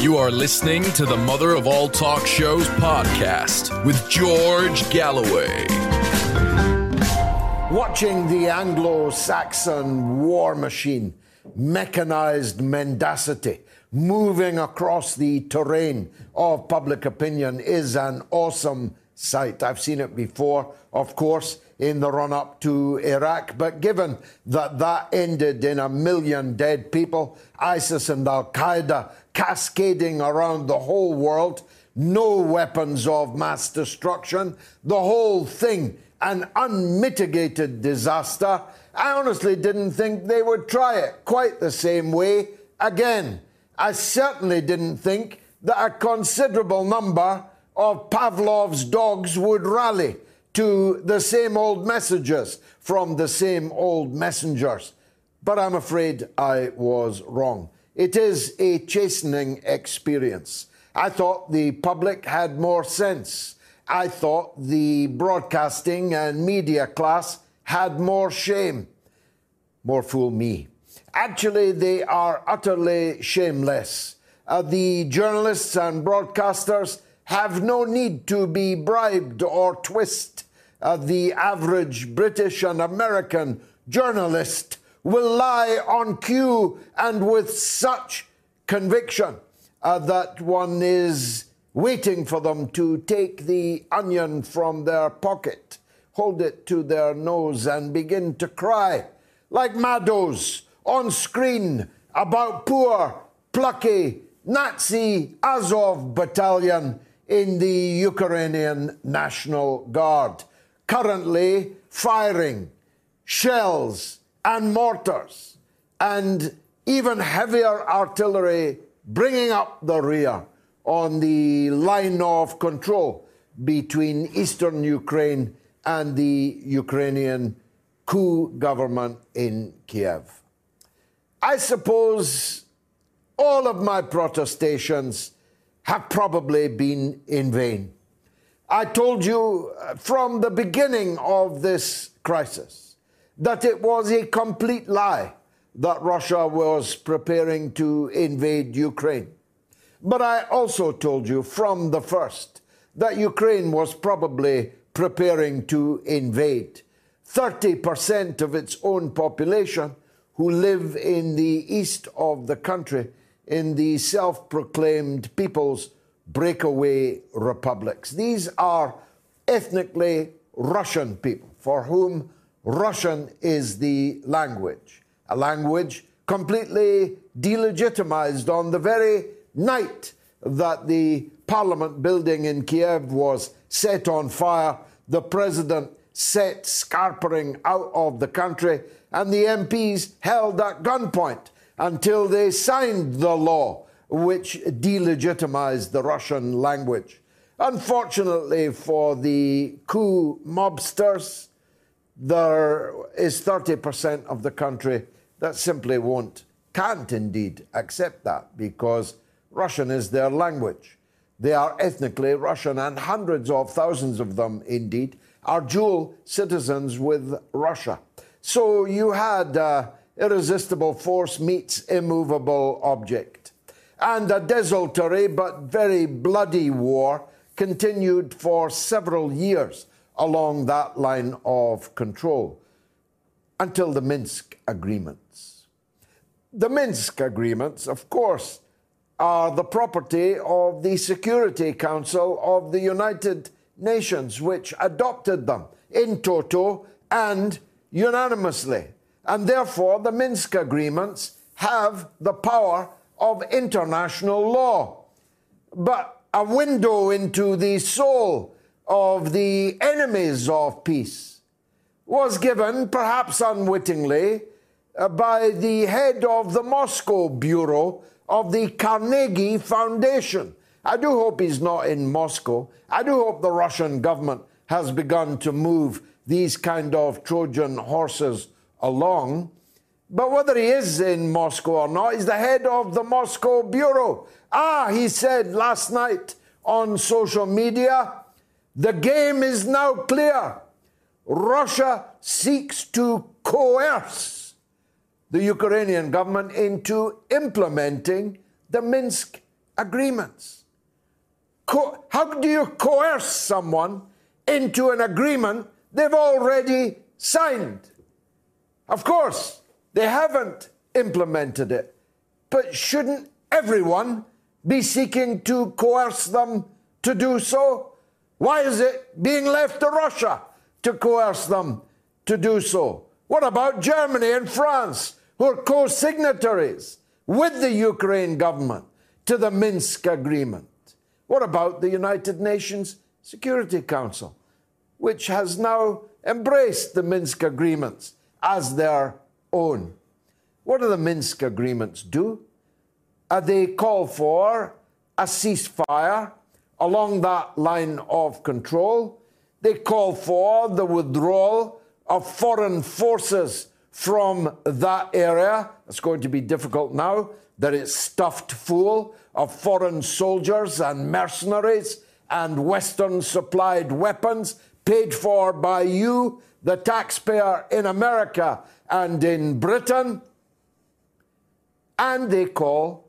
You are listening to the Mother of All Talk Shows podcast with George Galloway. Watching the Anglo Saxon war machine, mechanized mendacity, moving across the terrain of public opinion is an awesome sight. I've seen it before, of course, in the run up to Iraq, but given that that ended in a million dead people, ISIS and Al Qaeda cascading around the whole world, no weapons of mass destruction, the whole thing an unmitigated disaster. I honestly didn't think they would try it quite the same way again. I certainly didn't think that a considerable number of Pavlov's dogs would rally to the same old messages from the same old messengers. But I'm afraid I was wrong. It is a chastening experience. I thought the public had more sense. I thought the broadcasting and media class had more shame. More fool me. Actually, they are utterly shameless. Uh, the journalists and broadcasters have no need to be bribed or twist. Uh, the average British and American journalist will lie on cue and with such conviction uh, that one is waiting for them to take the onion from their pocket, hold it to their nose, and begin to cry like maddos on screen about poor, plucky Nazi Azov battalion in the Ukrainian National Guard, currently firing shells and mortars and even heavier artillery bringing up the rear on the line of control between eastern Ukraine and the Ukrainian coup government in Kiev. I suppose all of my protestations have probably been in vain. I told you uh, from the beginning of this crisis that it was a complete lie that Russia was preparing to invade Ukraine. But I also told you from the first that Ukraine was probably preparing to invade. 30% of its own population who live in the east of the country in the self proclaimed People's Breakaway Republics. These are ethnically Russian people for whom Russian is the language, a language completely delegitimized on the very night that the parliament building in Kiev was set on fire. The president set scarpering out of the country, and the MPs held at gunpoint until they signed the law which delegitimized the Russian language. Unfortunately for the coup mobsters, there is 30% of the country that simply won't, can't indeed accept that because Russian is their language. They are ethnically Russian, and hundreds of thousands of them, indeed, are dual citizens with Russia. So you had uh, irresistible force meets immovable object. And a desultory but very bloody war continued for several years along that line of control until the Minsk agreements. The Minsk agreements, of course, are the property of the Security Council of the United Nations, which adopted them in toto and unanimously. And therefore, the Minsk agreements have the power of international law. But a window into the soul of the enemies of peace was given, perhaps unwittingly, uh, by the head of the Moscow bureau of the Carnegie Foundation. I do hope he's not in Moscow. I do hope the Russian government has begun to move these kind of Trojan horses along. But whether he is in Moscow or not, he's the head of the Moscow Bureau. Ah, he said last night on social media the game is now clear. Russia seeks to coerce the Ukrainian government into implementing the Minsk agreements. Co- how do you coerce someone into an agreement they've already signed? Of course, they haven't implemented it. But shouldn't everyone be seeking to coerce them to do so? Why is it being left to Russia to coerce them to do so? What about Germany and France, who are co signatories with the Ukraine government to the Minsk agreement? What about the United Nations Security Council, which has now embraced the Minsk agreements as their own? What do the Minsk agreements do? Uh, they call for a ceasefire along that line of control. They call for the withdrawal of foreign forces from that area. It's going to be difficult now that it's stuffed full of foreign soldiers and mercenaries and Western supplied weapons paid for by you, the taxpayer in America and in Britain. And they call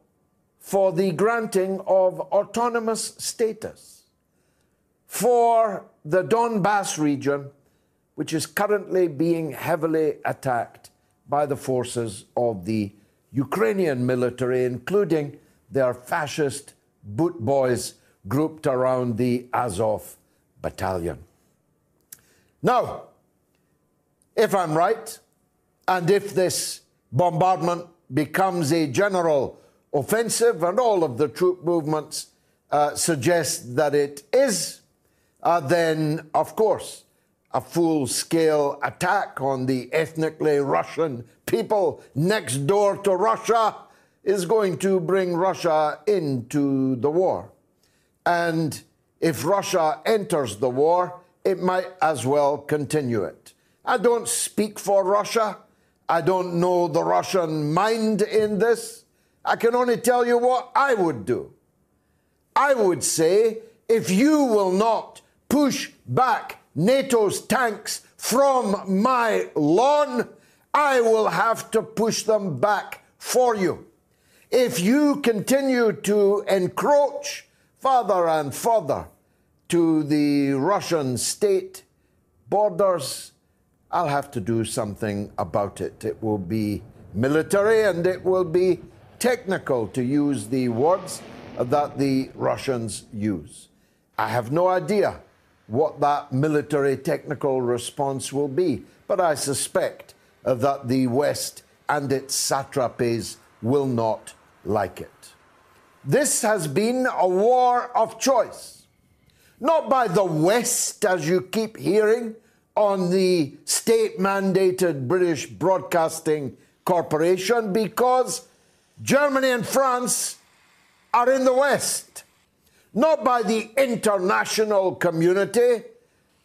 for the granting of autonomous status for the Donbass region, which is currently being heavily attacked by the forces of the Ukrainian military, including their fascist boot boys grouped around the Azov battalion. Now, if I'm right, and if this bombardment becomes a general offensive, and all of the troop movements uh, suggest that it is, uh, then, of course, a full scale attack on the ethnically Russian people next door to Russia is going to bring Russia into the war. And if Russia enters the war, it might as well continue it. I don't speak for Russia. I don't know the Russian mind in this. I can only tell you what I would do. I would say if you will not push back NATO's tanks from my lawn, I will have to push them back for you. If you continue to encroach further and further to the Russian state borders, I'll have to do something about it. It will be military and it will be technical, to use the words that the Russians use. I have no idea what that military technical response will be, but I suspect that the West and its satrapies will not like it. This has been a war of choice, not by the West, as you keep hearing on the state mandated British Broadcasting Corporation, because Germany and France are in the West, not by the international community,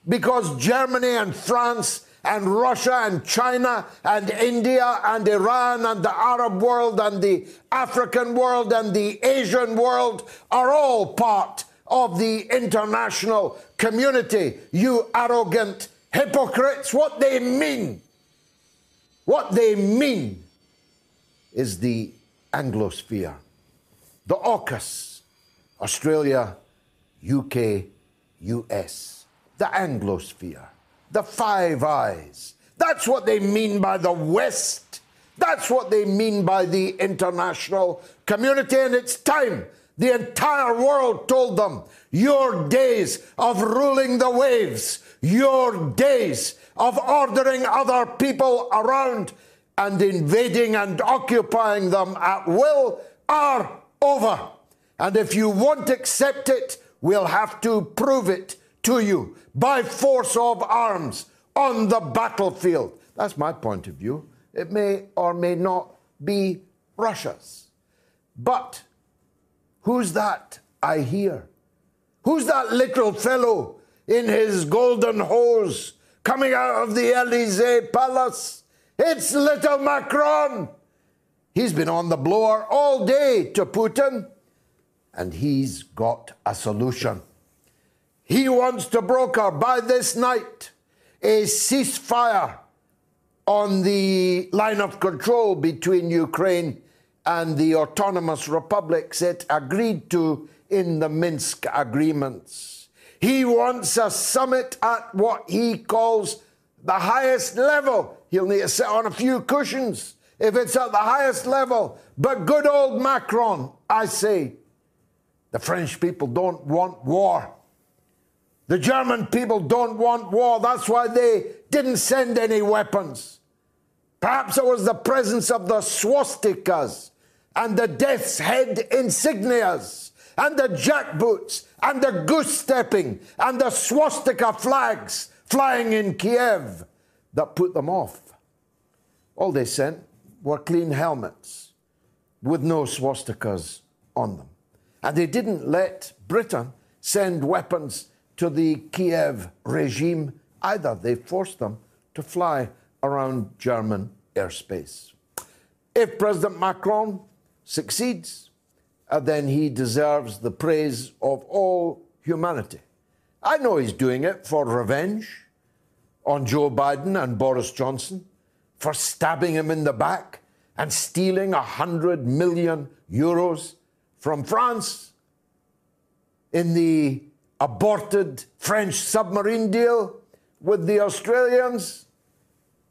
because Germany and France and Russia and China and India and Iran and the Arab world and the African world and the Asian world are all part of the international community. You arrogant hypocrites, what they mean, what they mean is the Anglosphere, the AUKUS, Australia, UK, US, the Anglosphere, the Five Eyes. That's what they mean by the West. That's what they mean by the international community, and it's time. The entire world told them your days of ruling the waves, your days of ordering other people around and invading and occupying them at will are over. And if you won't accept it, we'll have to prove it to you by force of arms on the battlefield. That's my point of view. It may or may not be Russia's. But who's that I hear? Who's that little fellow in his golden hose coming out of the Elysee Palace? It's little Macron. He's been on the blower all day to Putin, and he's got a solution. He wants to broker by this night a ceasefire on the line of control between Ukraine and the autonomous republics it agreed to in the Minsk agreements. He wants a summit at what he calls the highest level. He'll need to sit on a few cushions if it's at the highest level. But good old Macron, I say, the French people don't want war. The German people don't want war. That's why they didn't send any weapons. Perhaps it was the presence of the swastikas and the death's head insignias and the jackboots and the goose stepping and the swastika flags flying in Kiev that put them off. All they sent were clean helmets with no swastikas on them. And they didn't let Britain send weapons to the Kiev regime either. They forced them to fly around German airspace. If President Macron succeeds, uh, then he deserves the praise of all humanity. I know he's doing it for revenge on Joe Biden and Boris Johnson for stabbing him in the back and stealing a hundred million euros from France in the aborted French submarine deal with the Australians.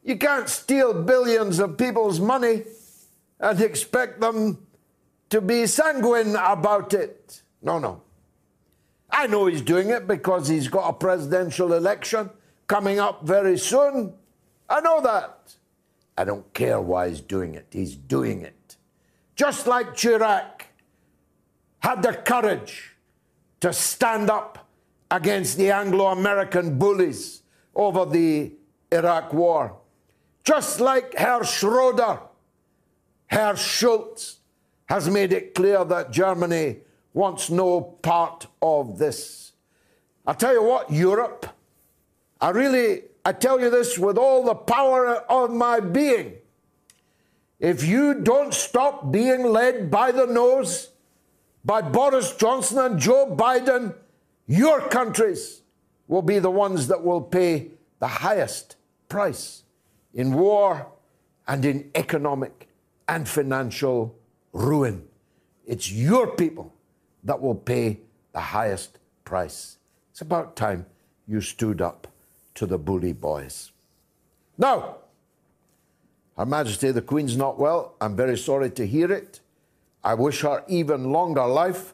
You can't steal billions of people's money and expect them to be sanguine about it. No, no. I know he's doing it because he's got a presidential election coming up very soon. I know that. I don't care why he's doing it. He's doing it. Just like Chirac had the courage to stand up against the Anglo American bullies over the Iraq War. Just like Herr Schroeder, Herr Scholz has made it clear that Germany wants no part of this. I tell you what, Europe, I really, I tell you this with all the power of my being. If you don't stop being led by the nose by Boris Johnson and Joe Biden, your countries will be the ones that will pay the highest price in war and in economic and financial ruin. It's your people that will pay the highest price. It's about time you stood up to the bully boys. Now, Her Majesty the Queen's not well. I'm very sorry to hear it. I wish her even longer life.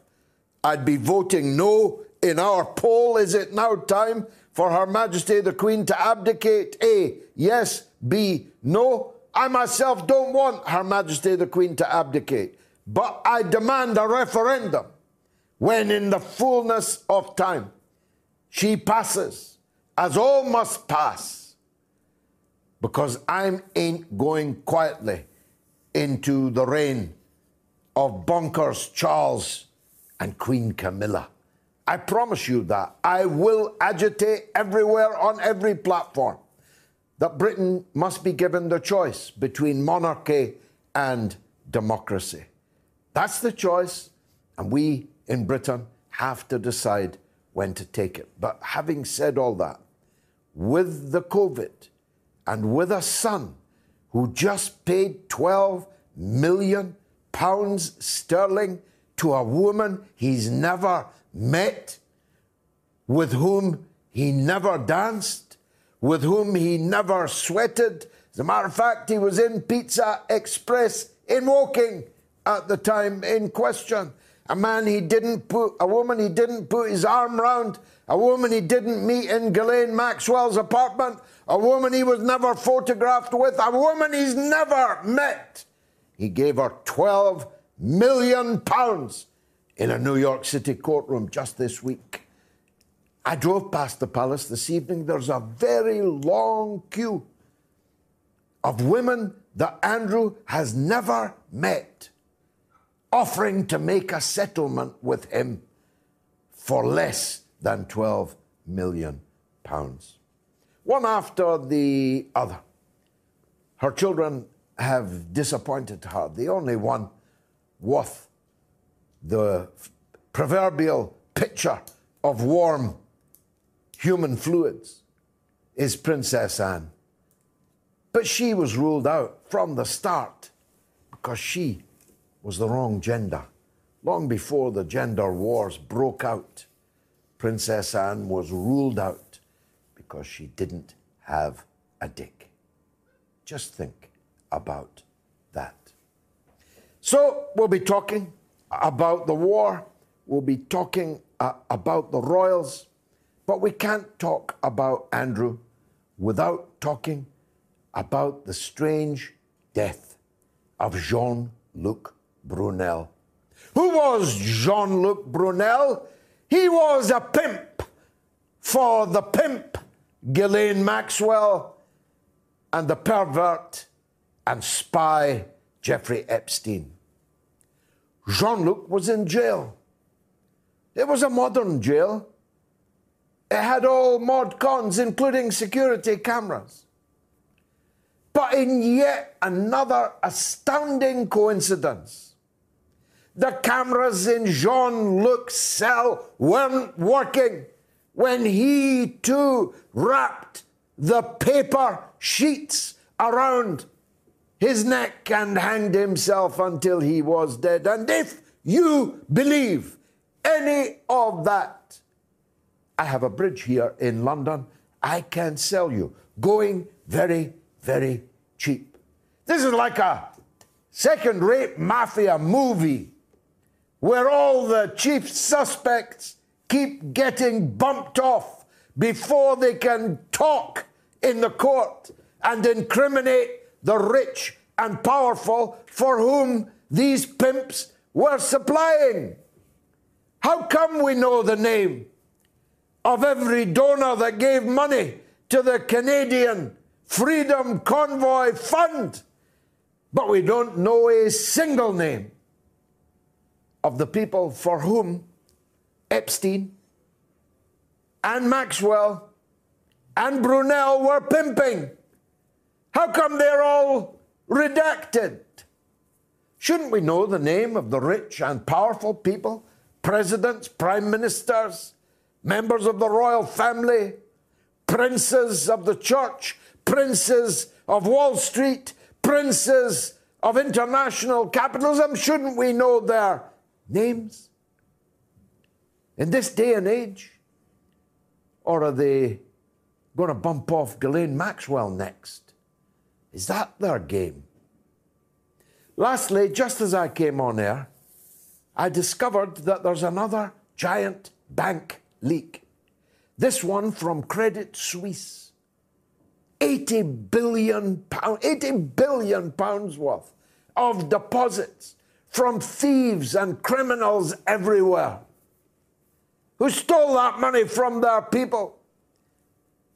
I'd be voting no in our poll. Is it now time for Her Majesty the Queen to abdicate? A. Yes. B. No. I myself don't want Her Majesty the Queen to abdicate, but I demand a referendum when, in the fullness of time, she passes, as all must pass, because I ain't going quietly into the reign of bonkers Charles and Queen Camilla. I promise you that. I will agitate everywhere on every platform that Britain must be given the choice between monarchy and democracy. That's the choice, and we in Britain have to decide when to take it. But having said all that, with the COVID and with a son who just paid 12 million pounds sterling to a woman he's never met, with whom he never danced, with whom he never sweated. As a matter of fact, he was in Pizza Express in Woking at the time in question. A man he didn't put, a woman he didn't put his arm round, a woman he didn't meet in Ghislaine Maxwell's apartment, a woman he was never photographed with, a woman he's never met. He gave her 12 million pounds in a New York City courtroom just this week. I drove past the palace this evening. There's a very long queue of women that Andrew has never met offering to make a settlement with him for less than 12 million pounds. One after the other. Her children have disappointed her. The only one worth the proverbial pitcher of warm human fluids is Princess Anne. But she was ruled out from the start because she was the wrong gender. Long before the gender wars broke out, Princess Anne was ruled out because she didn't have a dick. Just think about that. So, we'll be talking about the war, we'll be talking uh, about the royals, but we can't talk about Andrew without talking about the strange death of Jean Luc Brunel. Who was Jean Luc Brunel? He was a pimp for the pimp Ghislaine Maxwell and the pervert and spy Jeffrey Epstein. Jean Luc was in jail. It was a modern jail. It had all mod cons, including security cameras. But in yet another astounding coincidence, the cameras in Jean Luc's cell weren't working when he too wrapped the paper sheets around his neck and hanged himself until he was dead. And if you believe any of that, I have a bridge here in London I can sell you, going very, very cheap. This is like a second rate mafia movie where all the chief suspects keep getting bumped off before they can talk in the court and incriminate the rich and powerful for whom these pimps were supplying. How come we know the name of every donor that gave money to the Canadian Freedom Convoy Fund, but we don't know a single name of the people for whom Epstein and Maxwell and Brunel were pimping. How come they're all redacted? Shouldn't we know the name of the rich and powerful people, presidents, prime ministers, members of the royal family, princes of the church, princes of Wall Street, princes of international capitalism? Shouldn't we know their names? In this day and age? Or are they going to bump off Ghislaine Maxwell next? Is that their game? Lastly, just as I came on air, I discovered that there's another giant bank leak. This one from Credit Suisse. 80 billion pounds, 80 billion pounds worth of deposits from thieves and criminals everywhere who stole that money from their people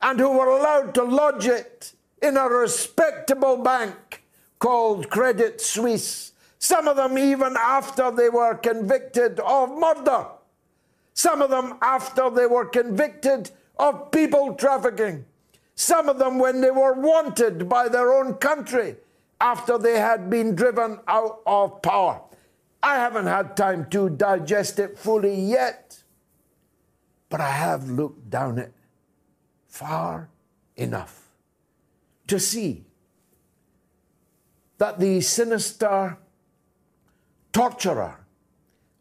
and who were allowed to lodge it in a respectable bank called Credit Suisse. Some of them even after they were convicted of murder. Some of them after they were convicted of people trafficking. Some of them when they were wanted by their own country after they had been driven out of power. I haven't had time to digest it fully yet, but I have looked down it far enough to see that the sinister torturer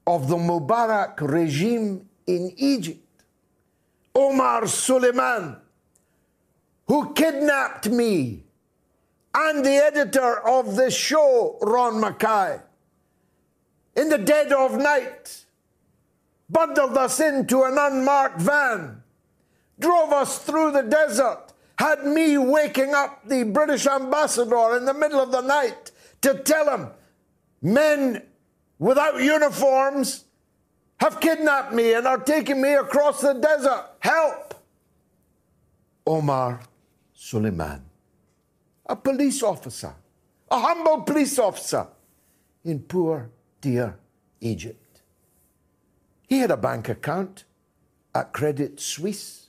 of the Mubarak regime in Egypt, Omar Suleiman, who kidnapped me and the editor of this show, Ron McKay, in the dead of night, bundled us into an unmarked van, drove us through the desert, had me waking up the British ambassador in the middle of the night to tell him men without uniforms have kidnapped me and are taking me across the desert. Help! Omar Suleiman, a police officer, a humble police officer in poor, dear Egypt. He had a bank account at Credit Suisse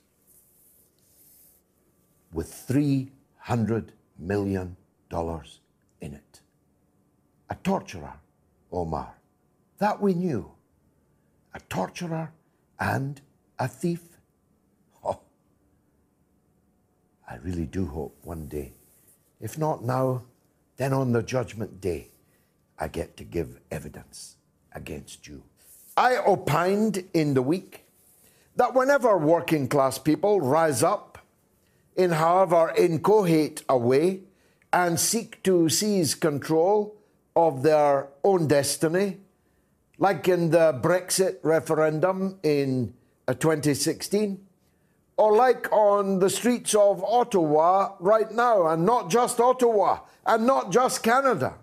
with $300 million in it. A torturer, Omar. That we knew. A torturer and a thief. Oh, I really do hope one day, if not now, then on the judgment day, I get to give evidence against you. I opined in the week that whenever working class people rise up in however incoherent a way and seek to seize control of their own destiny, like in the Brexit referendum in uh, 2016, or like on the streets of Ottawa right now, and not just Ottawa, and not just Canada,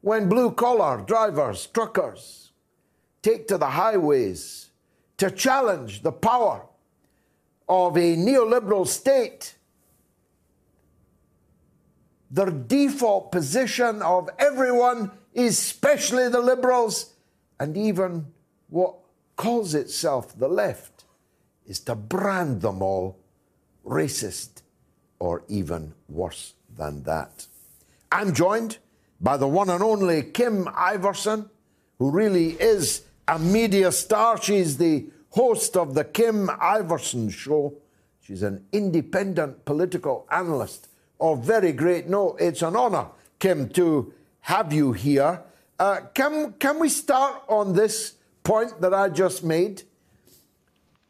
when blue collar drivers, truckers, take to the highways to challenge the power of a neoliberal state the default position of everyone, especially the liberals, and even what calls itself the left, is to brand them all racist or even worse than that. I'm joined by the one and only Kim Iversen, who really is a media star. She's the host of the Kim Iversen Show. She's an independent political analyst of very great note. It's an honour, Kim, to have you here. Uh, can, can we start on this point that I just made?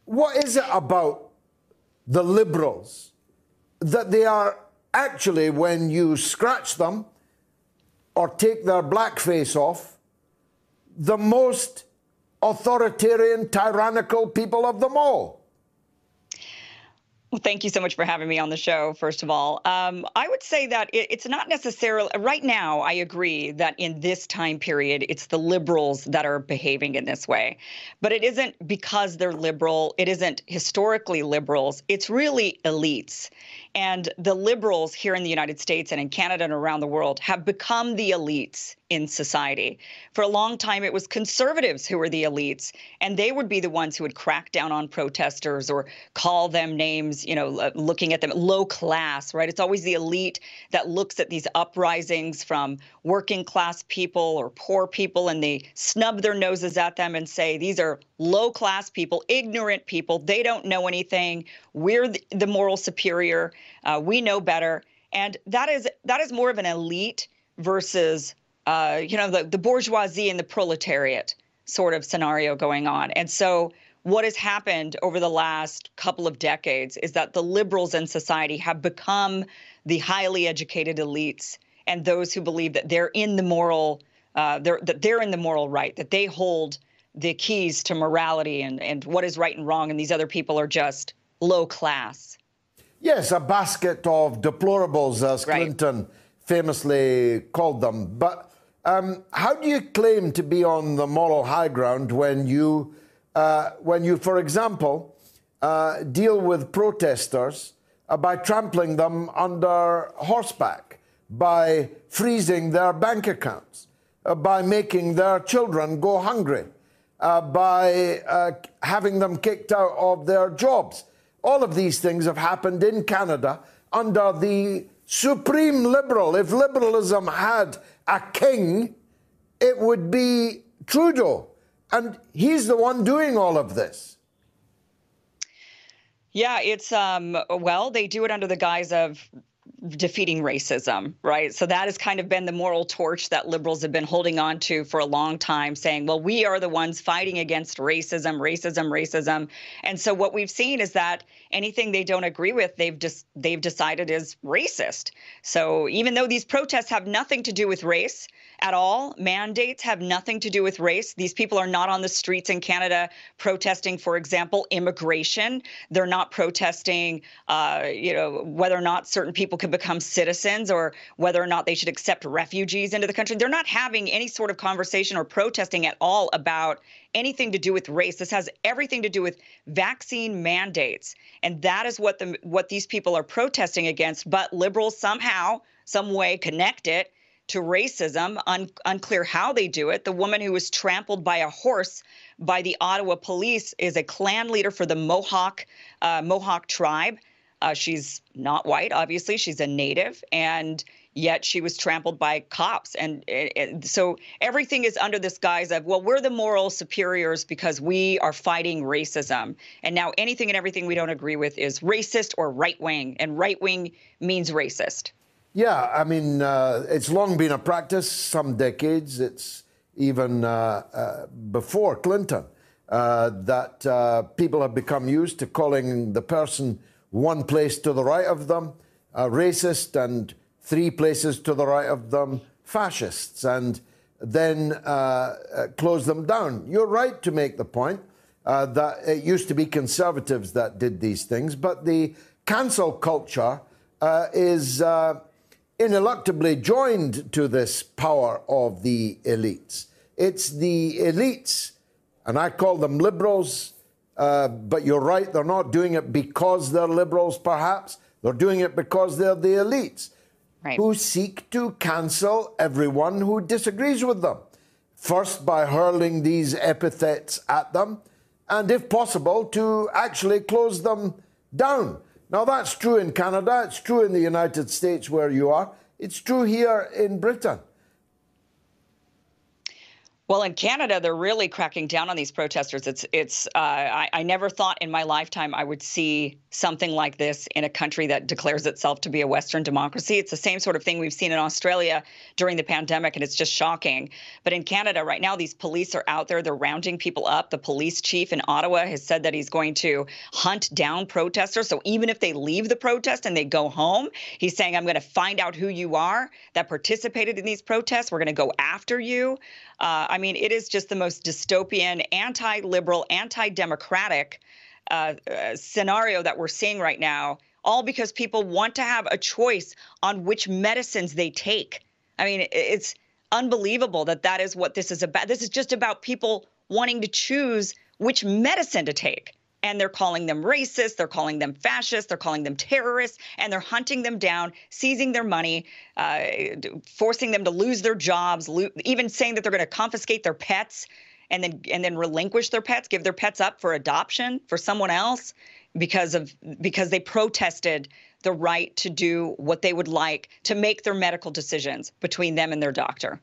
What is it about the Liberals that they are actually, when you scratch them or take their blackface off, the most authoritarian, tyrannical people of them all? Well, thank you so much for having me on the show, first of all. Um, I would say that it, it's not necessarily, right now, I agree that in this time period, it's the liberals that are behaving in this way. But it isn't because they're liberal, it isn't historically liberals, it's really elites. And the liberals here in the United States and in Canada and around the world have become the elites in society. For a long time, it was conservatives who were the elites, and they would be the ones who would crack down on protesters or call them names, you know, looking at them low class, right? It's always the elite that looks at these uprisings from working class people or poor people and they snub their noses at them and say, these are low class people, ignorant people. They don't know anything. We're the, moral superior. Uh, we know better. And that is that is more of an elite versus uh, you know the, the bourgeoisie and the proletariat sort of scenario going on. And so what has happened over the last couple of decades is that the liberals in society have become the highly educated elites and those who believe that they're in the moral uh, they're, that they're in the moral right, that they hold the keys to morality and, and what is right and wrong, and these other people are just low class. Yes, a basket of deplorables, as right. Clinton famously called them. But um, how do you claim to be on the moral high ground when you, uh, when you, for example, uh, deal with protesters uh, by trampling them under horseback, by freezing their bank accounts, uh, by making their children go hungry? uh, by uh, having them kicked out of their jobs. All of these things have happened in Canada under the supreme liberal. If liberalism had a king, it would be Trudeau. And he's the one doing all of this. Yeah, it's um well, they do it under the guise of defeating racism, right? So that has kind of been the moral torch that liberals have been holding on to for a long time, saying, well, we are the ones fighting against racism, racism, racism. And so what we've seen is that anything they don't agree with, they've just they've decided is racist. So even though these protests have nothing to do with race, at all. Mandates have nothing to do with race. These people are not on the streets in Canada protesting, for example, immigration. They're not protesting, uh, you know, whether or not certain people can become citizens or whether or not they should accept refugees into the country. They're not having any sort of conversation or protesting at all about anything to do with race. This has everything to do with vaccine mandates, and that is what the what these people are protesting against. But liberals somehow, some way connect it to racism, un- unclear how they do it. The woman who was trampled by a horse by the Ottawa police is a clan leader for the Mohawk uh, Mohawk tribe. Uh, she's not white, obviously. She's a native, and yet she was trampled by cops. And, and, so everything is under this guise of, well, we're the moral superiors because we are fighting racism. And now anything and everything we don't agree with is racist or right wing, and right wing means racist. Yeah, I mean, uh, it's long been a practice, some decades. It's even uh, uh, before Clinton uh, that uh, people have become used to calling the person one place to the right of them a racist and three places to the right of them fascists and then uh, close them down. You're right to make the point that it used to be conservatives that did these things, but the cancel culture is ineluctably joined to this power of the elites. It's the elites, and I call them liberals, uh, but you're right, they're not doing it because they're liberals, perhaps. They're doing it because they're the elites right. who seek to cancel everyone who disagrees with them. First, by hurling these epithets at them, and if possible, to actually close them down. Now, that's true in Canada, it's true in the United States where you are, it's true here in Britain. Well, in Canada, they're really cracking down on these protesters. It's it's. Uh, I, I never thought in my lifetime I would see something like this in a country that declares itself to be a Western democracy. It's the same sort of thing we've seen in Australia during the pandemic, and it's just shocking. But in Canada, right now, these police are out there. They're rounding people up. The police chief in Ottawa has said that he's going to hunt down protesters. So even if they leave the protest and they go home, he's saying, "I'm going to find out who you are that participated in these protests. We're going to go after you." Uh, I mean, it is just the most dystopian, anti liberal, anti democratic uh, uh, scenario that we're seeing right now, all because people want to have a choice on which medicines they take. I mean, it's unbelievable that that is what this is about. This is just about people wanting to choose which medicine to take and they're calling them racist, they're calling them fascist, they're calling them terrorists, and they're hunting them down, seizing their money, uh, forcing them to lose their jobs, lo- even saying that they're going to confiscate their pets and then and then relinquish their pets, give their pets up for adoption for someone else because of because they protested the right to do what they would like to make their medical decisions between them and their doctor.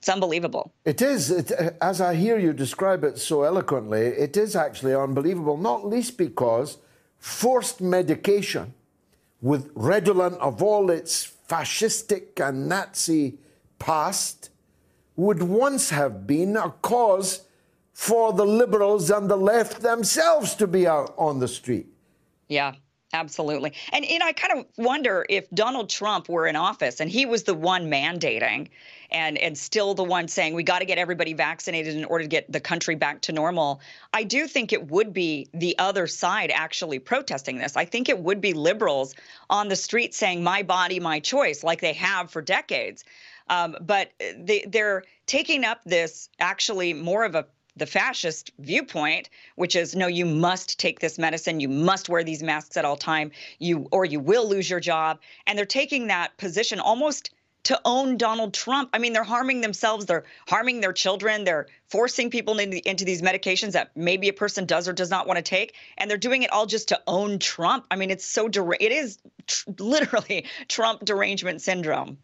It's unbelievable. It is. It, uh, as I hear you describe it so eloquently, it is actually unbelievable, not least because forced medication with Redolent of all its fascistic and Nazi past would once have been a cause for the liberals and the left themselves to be out on the street. Yeah. Absolutely. And know, I kind of wonder if Donald Trump were in office and he was the one mandating and and still the one saying we got to get everybody vaccinated in order to get the country back to normal. I do think it would be the other side actually protesting this. I think it would be liberals on the street saying my body, my choice like they have for decades. Um, but they, they're taking up this actually more of a the fascist viewpoint, which is no, you must take this medicine, you must wear these masks at all time, you or you will lose your job. And they're taking that position almost to own Donald Trump. I mean, they're harming themselves, they're harming their children, they're forcing people into, into these medications that maybe a person does or does not want to take, and they're doing it all just to own Trump. I mean, it's so der- it is tr- literally Trump derangement syndrome.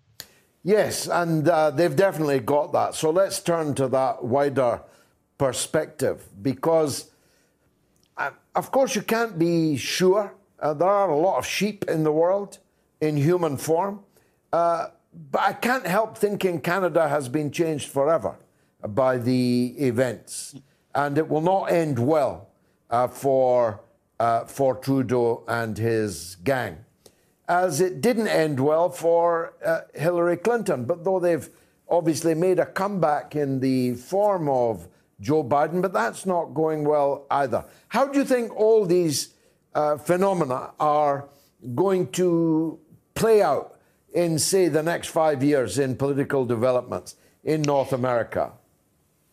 Yes, and uh, they've definitely got that. So let's turn to that wider perspective because, uh, of course, you can't be sure. Uh, there are a lot of sheep in the world in human form. Uh, but I can't help thinking Canada has been changed forever by the events. And it will not end well uh, for uh, for Trudeau and his gang. As it didn't end well for uh, Hillary Clinton, but though they've obviously made a comeback in the form of Joe Biden, but that's not going well either. How do you think all these uh, phenomena are going to play out in, say, the next five years in political developments in North America?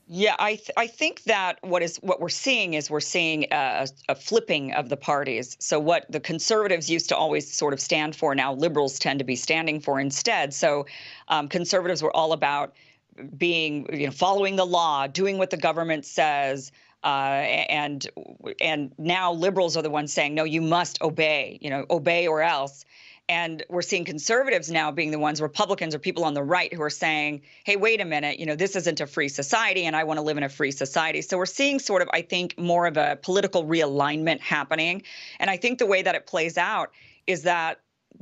Yeah, I th- I think that what is what we're seeing is we're seeing a, a, flipping of the parties. So what the conservatives used to always sort of stand for, now liberals tend to be standing for instead. So um, conservatives were all about being, you know, following the law, doing what the government says. Uh, and and now liberals are the ones saying no, you must obey, you know, obey or else. And we're seeing conservatives now being the ones, Republicans or people on the right who are saying, hey, wait a minute, you know, this isn't a free society and I want to live in a free society. So we're seeing sort of, I think, more of a political realignment happening. And I think the way that it plays out is that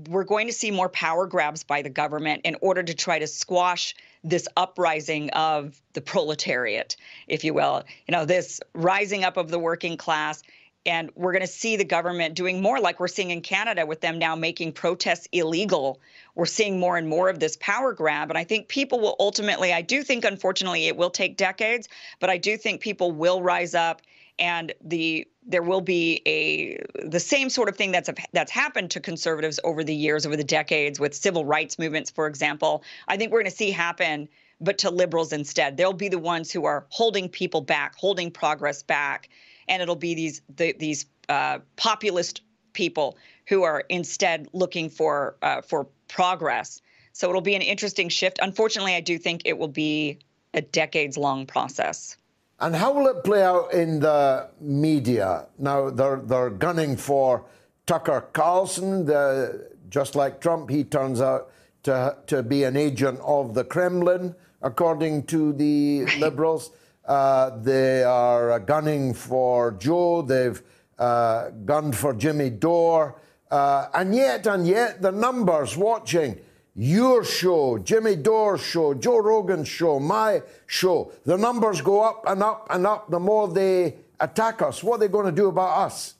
we're going to see more power grabs by the government in order to try to squash this uprising of the proletariat, if you will. You know, this rising up of the working class and we're going to see the government doing more like we're seeing in Canada with them now making protests illegal. We're seeing more and more of this power grab. And I think people will ultimately, I do think, unfortunately, it will take decades, but I do think people will rise up and the there will be a the same sort of thing that's that's happened to conservatives over the years over the decades with civil rights movements for example i think we're going to see happen but to liberals instead they'll be the ones who are holding people back holding progress back and it'll be these the, these uh, populist people who are instead looking for uh, for progress. So it'll be an interesting shift. Unfortunately, I do think it will be a decades long process. And how will it play out in the media? Now they're they're gunning for Tucker Carlson. The, just like Trump, he turns out to to be an agent of the Kremlin, according to the liberals. Uh, they are gunning for Joe. They've uh, gunned for Jimmy Dore. Uh, and yet, and yet, the numbers watching your show, Jimmy Dore's show, Joe Rogan's show, my show, the numbers go up and up and up the more they attack us. What are they going to do about us?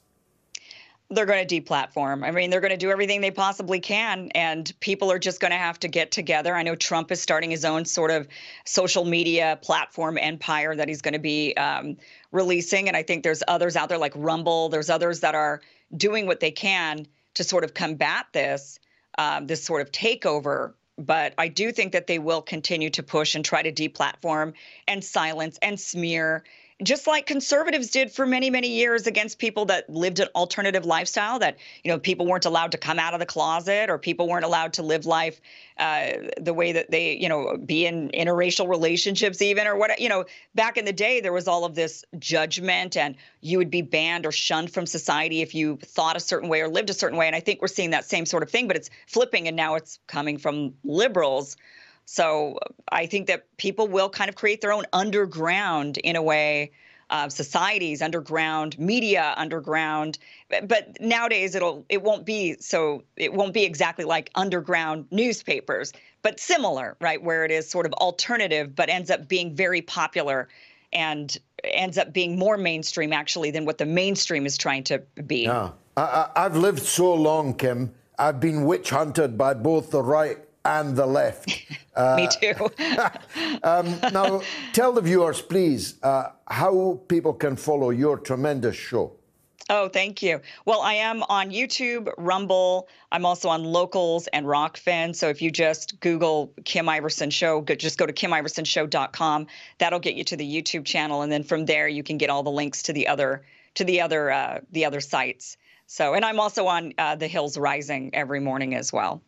they're going to deplatform. I mean, they're going to do everything they possibly can, and people are just going to have to get together. I know Trump is starting his own sort of social media platform empire that he's going to be um, releasing, and I think there's others out there like Rumble. There's others that are doing what they can to sort of combat this um, this sort of takeover. But I do think that they will continue to push and try to deplatform and silence and smear just like conservatives did for many many years against people that lived an alternative lifestyle that you know people weren't allowed to come out of the closet or people weren't allowed to live life uh, the way that they you know be in interracial relationships even or what you know back in the day there was all of this judgment and you would be banned or shunned from society if you thought a certain way or lived a certain way. And i think we're seeing that same sort of thing but it's flipping and now it's coming from liberals so I think that people will kind of create their own underground, in a way, uh, societies, underground media, underground. But nowadays, it'll it won't be so it won't be exactly like underground newspapers, but similar, right? Where it is sort of alternative, but ends up being very popular and ends up being more mainstream actually than what the mainstream is trying to be. Yeah, I, have lived so long, Kim. I've been witch hunted by both the right and the left. Uh, Me too. um, now, tell the viewers, please, uh, how people can follow your tremendous show. Oh, thank you. Well, I am on YouTube, Rumble. I'm also on Locals and Rokfin. So if you just Google Kim Iversen Show, just go to kimiversenshow.com. That'll get you to the YouTube channel, and then from there you can get all the links to the other to the other uh, the other sites. So, and I'm also on uh, The Hills Rising every morning as well.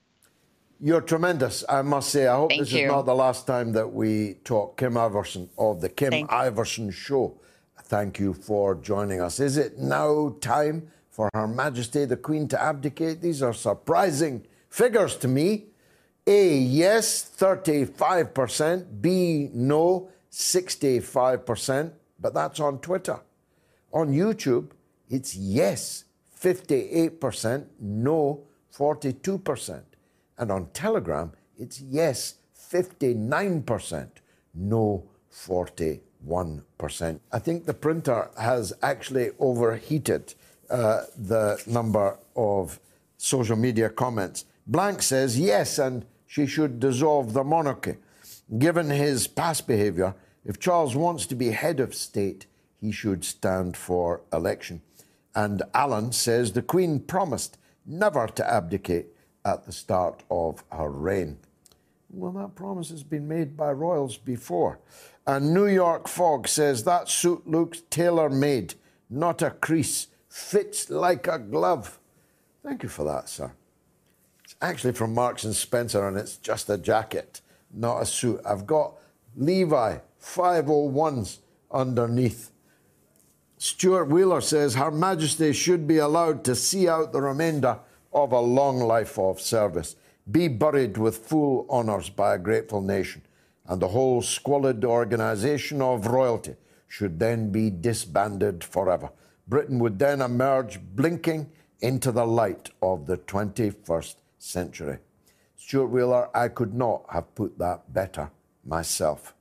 You're tremendous, I must say. I hope Thank this you. is not the last time that we talk. Kim Iversen of the Kim Thank Iversen Show. Thank you for joining us. Is it now time for Her Majesty the Queen to abdicate? These are surprising figures to me. A, yes, 35%. B, no, 65%. But that's on Twitter. On YouTube, it's yes, 58%, no, 42%. And on Telegram, it's yes, 59%, no, 41%. I think the printer has actually overheated. uh, the number of social media comments. Blank says yes, and she should dissolve the monarchy. Given his past behaviour, if Charles wants to be head of state, he should stand for election. And Alan says the Queen promised never to abdicate at the start of her reign. Well, that promise has been made by royals before. And New York Fog says that suit looks tailor made, not a crease, fits like a glove. Thank you for that, sir. It's actually from Marks and Spencer, and it's just a jacket, not a suit. I've got Levi 501s underneath. Stuart Wheeler says Her Majesty should be allowed to see out the remainder of a long life of service, be buried with full honours by a grateful nation, and the whole squalid organisation of royalty should then be disbanded forever. Britain would then emerge blinking into the light of the 21st century. Stuart Wheeler, I could not have put that better myself.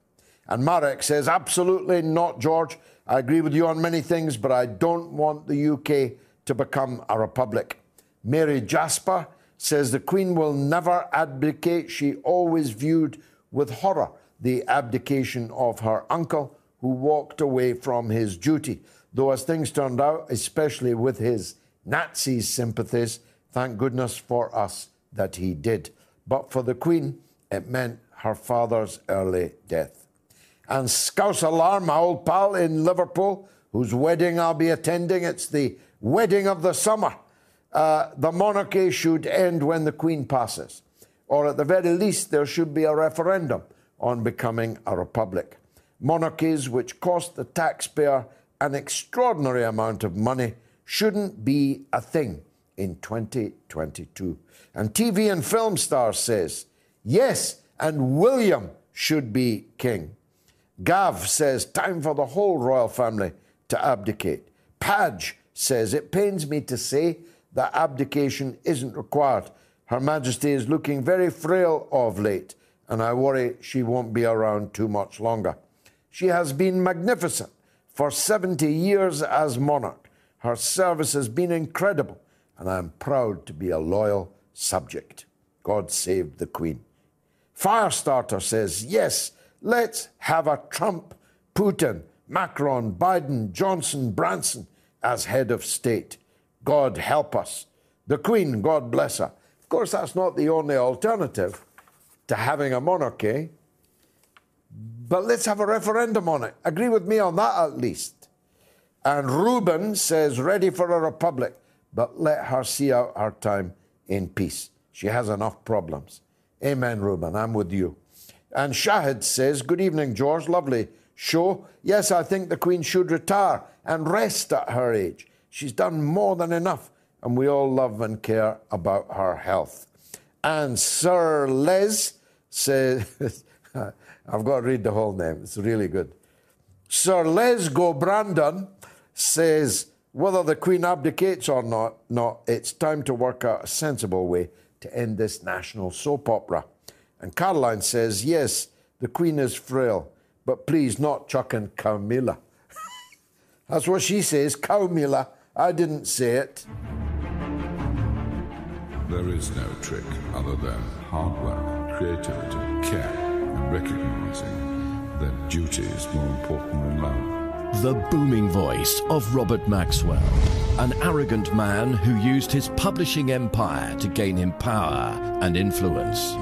And Marek says, absolutely not, George. I agree with you on many things, but I don't want the UK to become a republic. Mary Jasper says the Queen will never abdicate. She always viewed with horror the abdication of her uncle, who walked away from his duty. Though, as things turned out, especially with his Nazi sympathies, thank goodness for us that he did. But for the Queen, it meant her father's early death and Scouse Alarm, my old pal in Liverpool, whose wedding I'll be attending. It's the wedding of the summer. Uh, the monarchy should end when the Queen passes, or at the very least, there should be a referendum on becoming a republic. Monarchies, which cost the taxpayer an extraordinary amount of money, shouldn't be a thing in 2022. And TV and film star says, yes, and William should be king. Gav says, time for the whole royal family to abdicate. Padge says, it pains me to say that abdication isn't required. Her Majesty is looking very frail of late, and I worry she won't be around too much longer. She has been magnificent for 70 years as monarch. Her service has been incredible, and I am proud to be a loyal subject. God save the Queen. Firestarter says, Yes, Let's have a Trump, Putin, Macron, Biden, Johnson, Branson as head of state. God help us. The Queen, God bless her. Of course, that's not the only alternative to having a monarchy, but let's have a referendum on it. Agree with me on that at least. And Ruben says, ready for a republic, but let her see out her time in peace. She has enough problems. Amen, Ruben. I'm with you. And Shahid says, Good evening, George. Lovely show. Yes, I think the Queen should retire and rest at her age. She's done more than enough, and we all love and care about her health. And Sir Les says, I've got to read the whole name, it's really good. Sir Les Go Brandon says, whether the Queen abdicates or not, not, it's time to work out a sensible way to end this national soap opera. And Caroline says, Yes, the Queen is frail, but please not chucking Camilla. That's what she says, Camilla. I didn't say it. There is no trick other than hard work, creativity, care, and recognizing that duty is more important than love. The booming voice of Robert Maxwell, an arrogant man who used his publishing empire to gain him power and influence.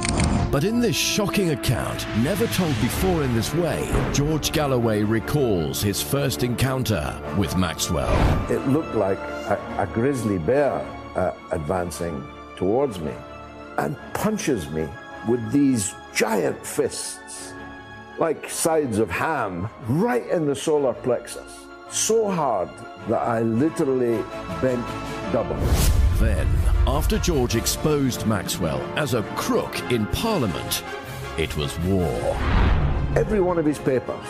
But in this shocking account, never told before in this way, George Galloway recalls his first encounter with Maxwell. It looked like a, a grizzly bear uh, advancing towards me and punches me with these giant fists like sides of ham, right in the solar plexus. So hard that I literally bent double. Then, after George exposed Maxwell as a crook in Parliament, it was war. Every one of his papers,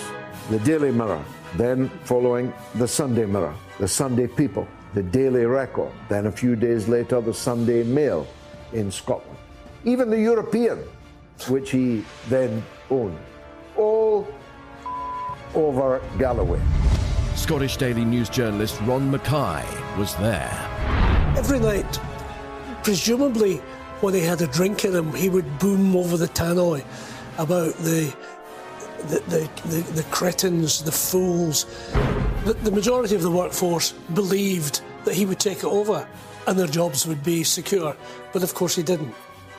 the Daily Mirror, then following the Sunday Mirror, the Sunday People, the Daily Record, then a few days later, the Sunday Mail in Scotland. Even the European, which he then owned all over Galloway. Scottish Daily News journalist Ron McKay was there. Every night, presumably when he had a drink in him, he would boom over the tannoy about the the, the, the, the cretins, the fools. The, the majority of the workforce believed that he would take it over and their jobs would be secure. But of course, he didn't.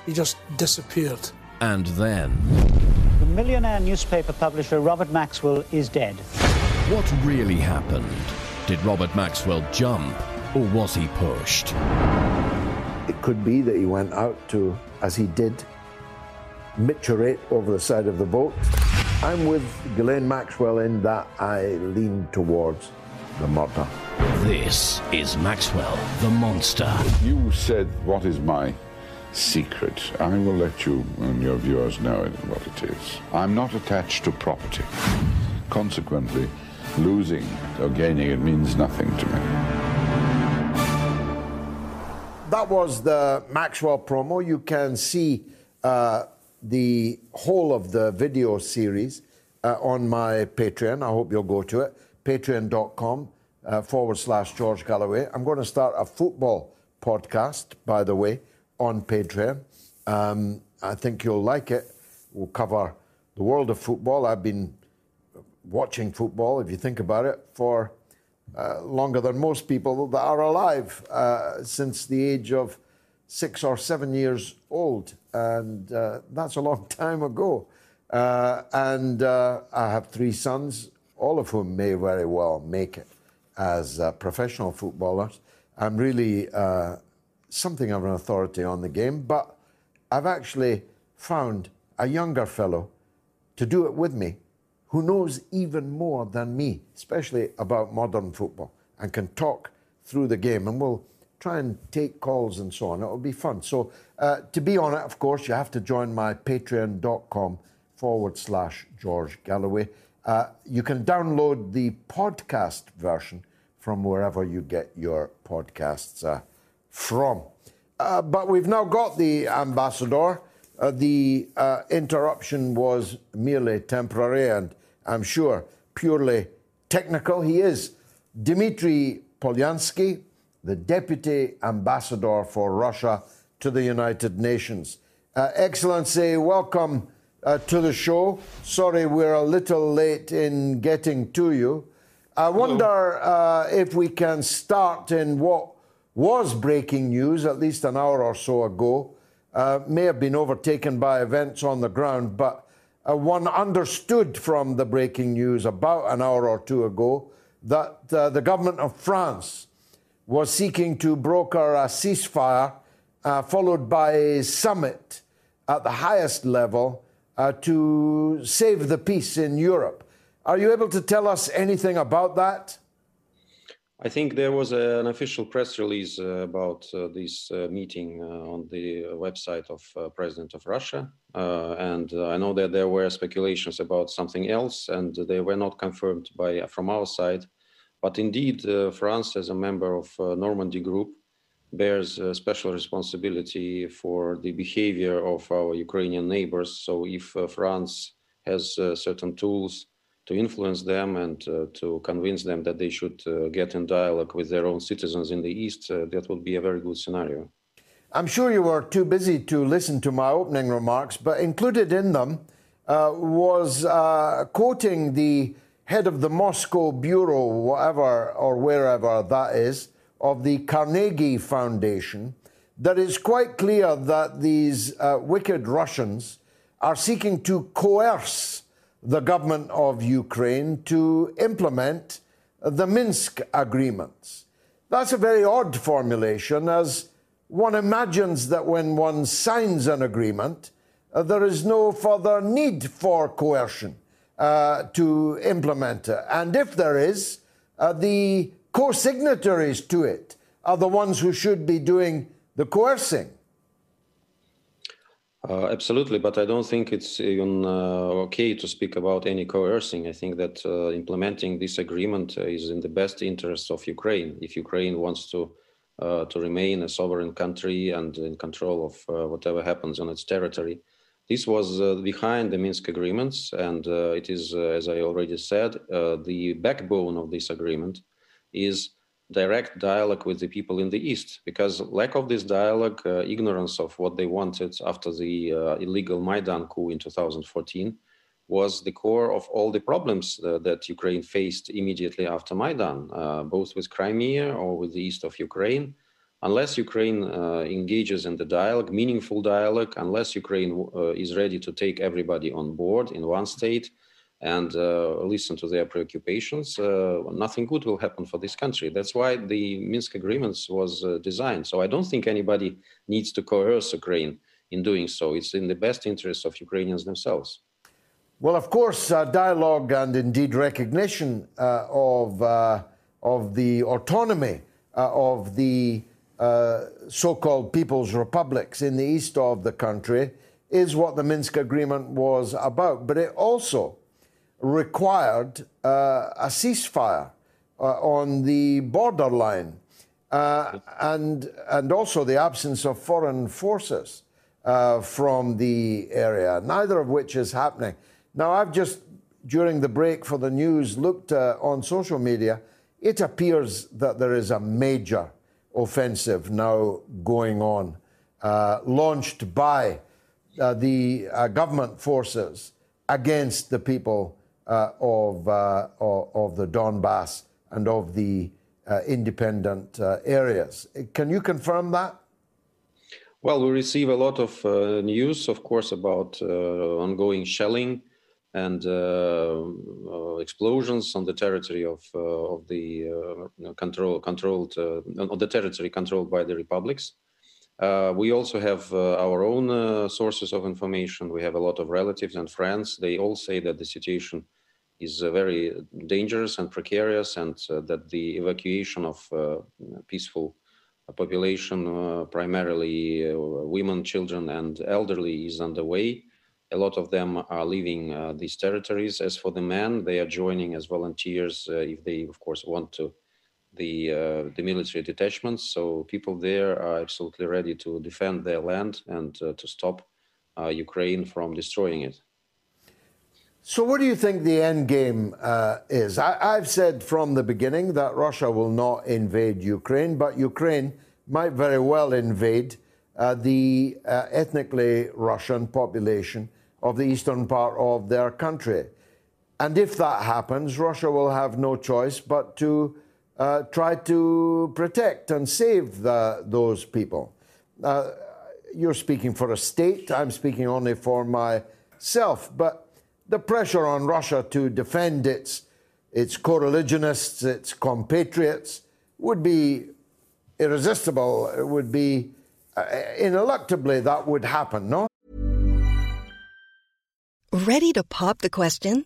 He just disappeared. And then. The millionaire newspaper publisher Robert Maxwell is dead. What really happened? Did Robert Maxwell jump or was he pushed? It could be that he went out to, as he did, micturate over the side of the boat. I'm with Ghislaine Maxwell in that I lean towards the murder. This is Maxwell, the monster. You said, What is my secret? I will let you and your viewers know what it is. I'm not attached to property. Consequently, losing or gaining it means nothing to me. That was the Maxwell promo. You can see uh, the whole of the video series uh, on my Patreon. I hope you'll go to it. Patreon.com uh, forward slash George Galloway. I'm going to start a football podcast, by the way, on Patreon. Um, I think you'll like it. We'll cover the world of football. I've been watching football, if you think about it, for uh, longer than most people that are alive uh, since the age of six or seven years old. And uh, that's a long time ago. Uh, and uh, I have three sons, all of whom may very well make it as uh, professional footballers. I'm really something of an authority on the game, but I've actually found a younger fellow to do it with me who knows even more than me, especially about modern football, and can talk through the game. And we'll try and take calls and so on. It'll be fun. So, uh, to be on it, of course, you have to join my patreon.com forward slash George Galloway. Uh, you can download the podcast version from wherever you get your podcasts uh, from. Uh, but we've now got the ambassador. Uh, the uh, interruption was merely temporary and I'm sure, purely technical. He is Dmitry Polyansky, the Deputy Ambassador for Russia to the United Nations. Uh, Excellency, welcome uh, to the show. Sorry we're a little late in getting to you. I wonder uh, if we can start in what was breaking news at least an hour or so ago. Uh, may have been overtaken by events on the ground, but uh, one understood from the breaking news about an hour or two ago that uh, the government of France was seeking to broker a ceasefire uh, followed by a summit at the highest level uh, to save the peace in Europe. Are you able to tell us anything about that? I think there was a, an official press release uh, about uh, this uh, meeting uh, on the website of uh, President of Russia, uh, and I know that there were speculations about something else, and they were not confirmed by from our side. But indeed, France, as a member of Normandy Group, bears special responsibility for the behavior of our Ukrainian neighbors. So, if France has certain tools to influence them and uh, to convince them that they should uh, get in dialogue with their own citizens in the East, uh, that would be a very good scenario. I'm sure you were too busy to listen to my opening remarks, but included in them uh, was uh, quoting the head of the Moscow Bureau, whatever or wherever that is, of the Carnegie Foundation, that it's quite clear that these uh, wicked Russians are seeking to coerce the government of Ukraine to implement the Minsk agreements. That's a very odd formulation, as one imagines that when one signs an agreement, uh, there is no further need for coercion uh, to implement it. And if there is, uh, the co signatories to it are the ones who should be doing the coercing. Uh, absolutely, but I don't think it's even uh, okay to speak about any coercing. I think that uh, implementing this agreement is in the best interests of Ukraine. If Ukraine wants to uh, to remain a sovereign country and in control of uh, whatever happens on its territory, this was uh, behind the Minsk agreements, and it is, as I already said, the backbone of this agreement is direct dialogue with the people in the East because lack of this dialogue, uh, ignorance of what they wanted after the uh, illegal Maidan coup in 2014 was the core of all the problems uh, that Ukraine faced immediately after Maidan, uh, both with Crimea or with the east of Ukraine. Unless Ukraine uh, engages in the dialogue, meaningful dialogue, unless Ukraine uh, is ready to take everybody on board in one state, and uh, listen to their preoccupations, uh, nothing good will happen for this country. That's why the Minsk agreements was uh, designed. So I don't think anybody needs to coerce Ukraine in doing so. It's in the best interest of Ukrainians themselves. Well, of course, uh, dialogue and indeed recognition uh, of, uh, of the autonomy of the so called People's Republics in the east of the country is what the Minsk agreement was about. But it also required uh, a ceasefire uh, on the borderline uh, and, and also the absence of foreign forces uh, from the area, neither of which is happening. Now, I've just, during the break for the news, looked uh, on social media. It appears that there is a major offensive now going on, uh, launched by the government forces against the people uh, of, uh, of the Donbass and of the uh, independent areas. Can you confirm that? Well, we receive a lot of uh, news, of course, about uh, ongoing shelling and uh, explosions on the territory of of the control controlled on the territory controlled by the republics. We also have our own sources of information. We have a lot of relatives and friends. They all say that the situation is uh, very dangerous and precarious, and uh, that the evacuation of uh, peaceful population, primarily women, children, and elderly, is underway. A lot of them are leaving uh, these territories. As for the men, they are joining as volunteers uh, if they, of course, want to the uh, the military detachments. So people there are absolutely ready to defend their land and to stop Ukraine from destroying it. So, what do you think the end game uh, is? I, have said from the beginning that Russia will not invade Ukraine, but Ukraine might very well invade uh, the uh, ethnically Russian population of the eastern part of their country. And if that happens, Russia will have no choice but to uh, try to protect and save the, those people. Uh, you're speaking for a state, I'm speaking only for myself, but the pressure on Russia to defend its, its co religionists, its compatriots, would be irresistible. It would be uh, ineluctably that would happen, no? Ready to pop the question?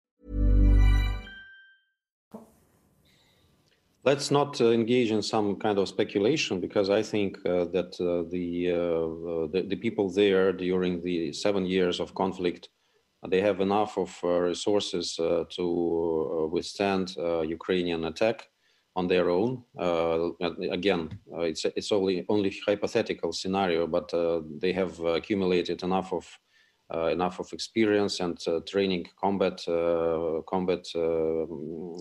Let's not uh, engage in some kind of speculation because I think uh, that uh, the, uh, uh, the, the people there during the seven years of conflict they have enough of uh, resources to withstand Ukrainian attack on their own. again, it's it's only only hypothetical scenario, but they have accumulated enough of enough of experience and training, combat combat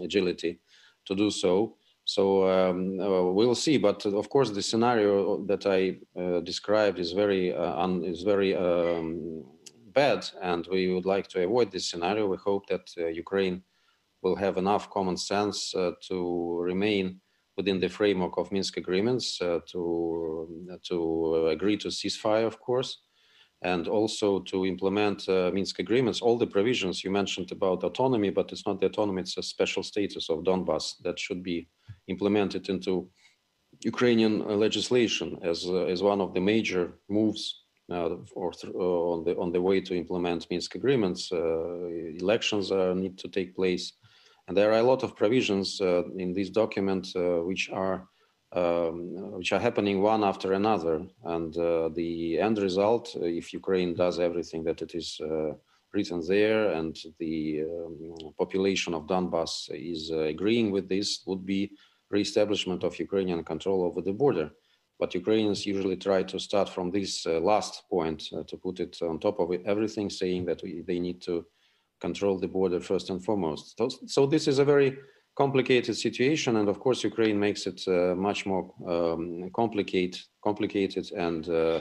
agility to do so. So um, uh, we'll see. But of course, the scenario that I uh, described is very uh, un- is very um, bad, and we would like to avoid this scenario. We hope that uh, Ukraine will have enough common sense uh, to remain within the framework of Minsk agreements to to agree to ceasefire, of course, and also to implement uh, Minsk agreements, all the provisions you mentioned about autonomy, but it's not the autonomy, it's a special status of Donbass that should be implemented into Ukrainian uh, legislation as, uh, as one of the major moves uh, or th- uh, on, the, on the way to implement Minsk agreements. Elections need to take place. And there are a lot of provisions in this document which are um, which are happening one after another. And uh, the end result, uh, if Ukraine does everything that it is uh, written there and the um, population of Donbass is uh, agreeing with this, would be re-establishment of Ukrainian control over the border. But Ukrainians usually try to start from this uh, last point uh, to put it on top of everything, saying that we, they need to control the border first and foremost. So, so this is a very complicated situation, and of course, Ukraine makes it uh, much more um, complicated, complicated and uh,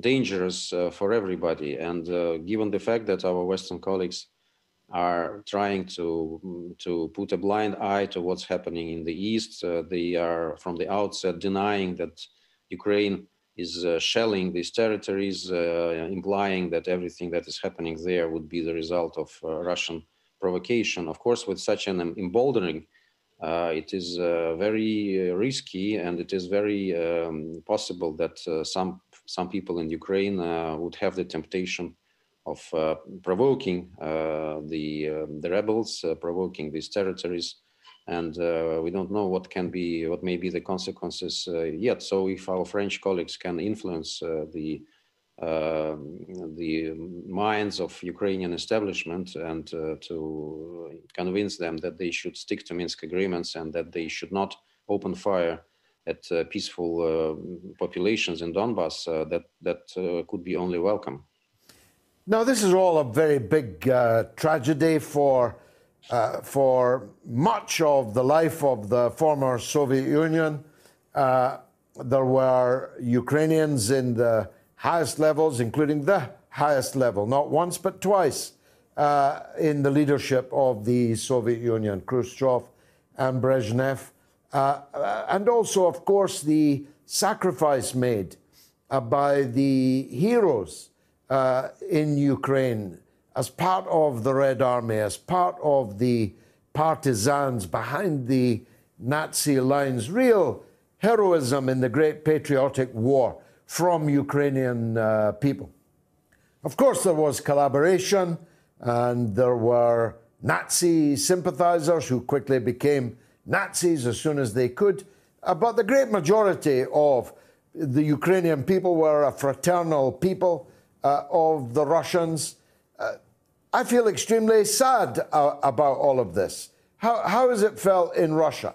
dangerous uh, for everybody. And uh, given the fact that our Western colleagues are trying to to put a blind eye to what's happening in the east, uh, they are from the outset denying that Ukraine is uh, shelling these territories, implying that everything that is happening there would be the result of Russian provocation. Of course, with such an emboldening uh, it is uh, very uh, risky and it is very um, possible that uh, some some people in Ukraine uh, would have the temptation of uh, provoking the um, the rebels, provoking these territories, and we don't know what can be what may be the consequences yet. So if our French colleagues can influence the um, the minds of Ukrainian establishment and uh, to convince them that they should stick to Minsk agreements and that they should not open fire at uh, peaceful uh, populations in Donbass, uh, that that uh, could be only welcome. Now, this is all a very big uh, tragedy for for much of the life of the former Soviet Union. there were Ukrainians in the highest levels, including the highest level, not once but twice, uh, in the leadership of the Soviet Union, Khrushchev and Brezhnev. Uh, uh and also, of course, the sacrifice made uh, by the heroes uh, in Ukraine as part of the Red Army, as part of the partisans behind the Nazi lines, real heroism in the Great Patriotic War from Ukrainian uh, people. Of course, there was collaboration, and there were Nazi sympathizers who quickly became Nazis as soon as they could. Uh, but the great majority of the Ukrainian people were a fraternal people uh, of the Russians. Uh, I feel extremely sad uh, about all of this. How, how has it felt in Russia?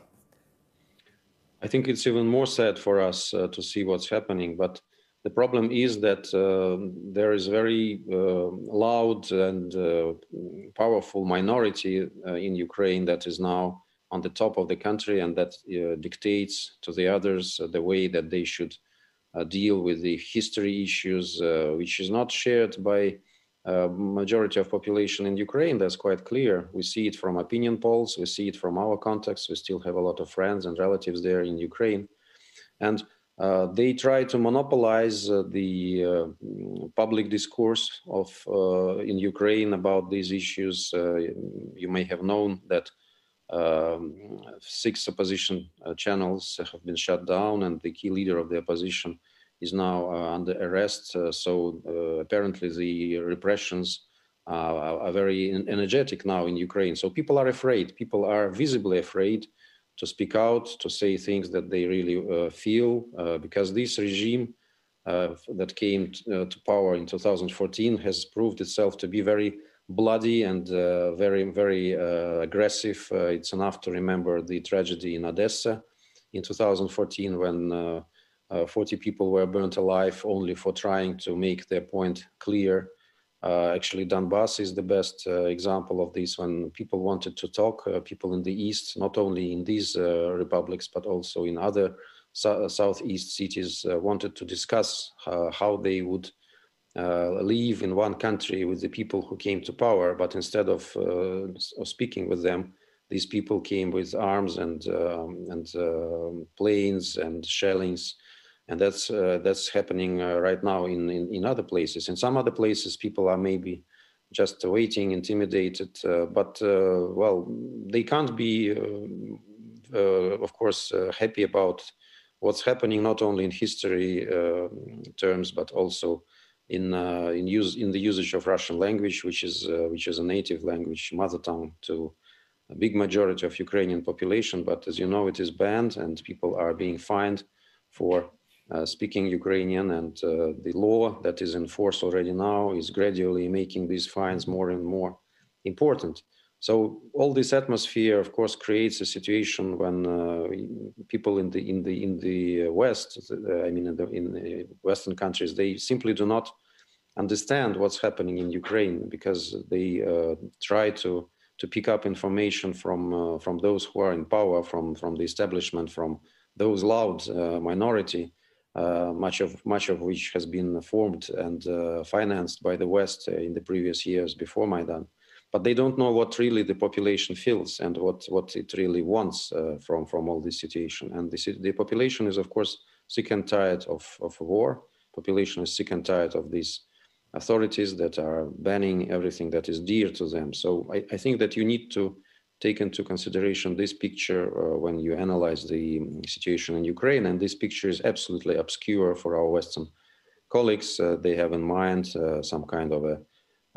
I think it's even more sad for us uh, to see what's happening. But the problem is that uh, there is very uh, loud and uh, powerful minority uh, in Ukraine that is now on the top of the country and that uh, dictates to the others the way that they should deal with the history issues, which is not shared by uh, majority of population in Ukraine. That's quite clear. We see it from opinion polls. We see it from our contacts. We still have a lot of friends and relatives there in Ukraine, and uh, they try to monopolize uh, the uh, public discourse of uh, in Ukraine about these issues. You may have known that um, six opposition channels have been shut down, and the key leader of the opposition is now under arrest. so apparently, the repressions are very energetic now in Ukraine. So people are afraid. People are visibly afraid to speak out, to say things that they really uh, feel, uh, because this regime uh, that came to power in 2014 has proved itself to be very bloody and uh, very, very uh, aggressive. Uh, it's enough to remember the tragedy in Odessa in 2014 when 40 people were burnt alive only for trying to make their point clear uh, actually, Donbass is the best uh, example of this when people wanted to talk, uh, people in the east, not only in these uh, republics, but also in other so- southeast cities, uh, wanted to discuss uh, how they would live in one country with the people who came to power. But instead of, of speaking with them, these people came with arms and um, and uh, planes and shellings, and that's uh, that's happening uh, right now in, in, in other places. In some other places, people are maybe just waiting, intimidated, uh, but uh, well, they can't be, uh, of course, happy about what's happening not only in history terms but also in in use in the usage of Russian language, which is which is a native language, mother tongue to a big majority of Ukrainian population, but as you know, it is banned and people are being fined for uh, speaking Ukrainian and uh, the law that is in force already now is gradually making these fines more and more important. So all this atmosphere, of course, creates a situation when uh, people in the in the in the West, uh, I mean, in the, in the Western countries, they simply do not understand what's happening in Ukraine because they uh, try to to pick up information from uh, from those who are in power, from from the establishment, from those loud uh, minority, uh, much of much of which has been formed and uh, financed by the West uh, in the previous years before Maidan. But they don't know what really the population feels and what what it really wants uh, from from all this situation. And the the population is of course sick and tired of of war. Population is sick and tired of these authorities that are banning everything that is dear to them. So I, I think that you need to take into consideration this picture uh, when you analyze the um, situation in Ukraine. And this picture is absolutely obscure for our Western colleagues. Uh, they have in mind uh, some kind of a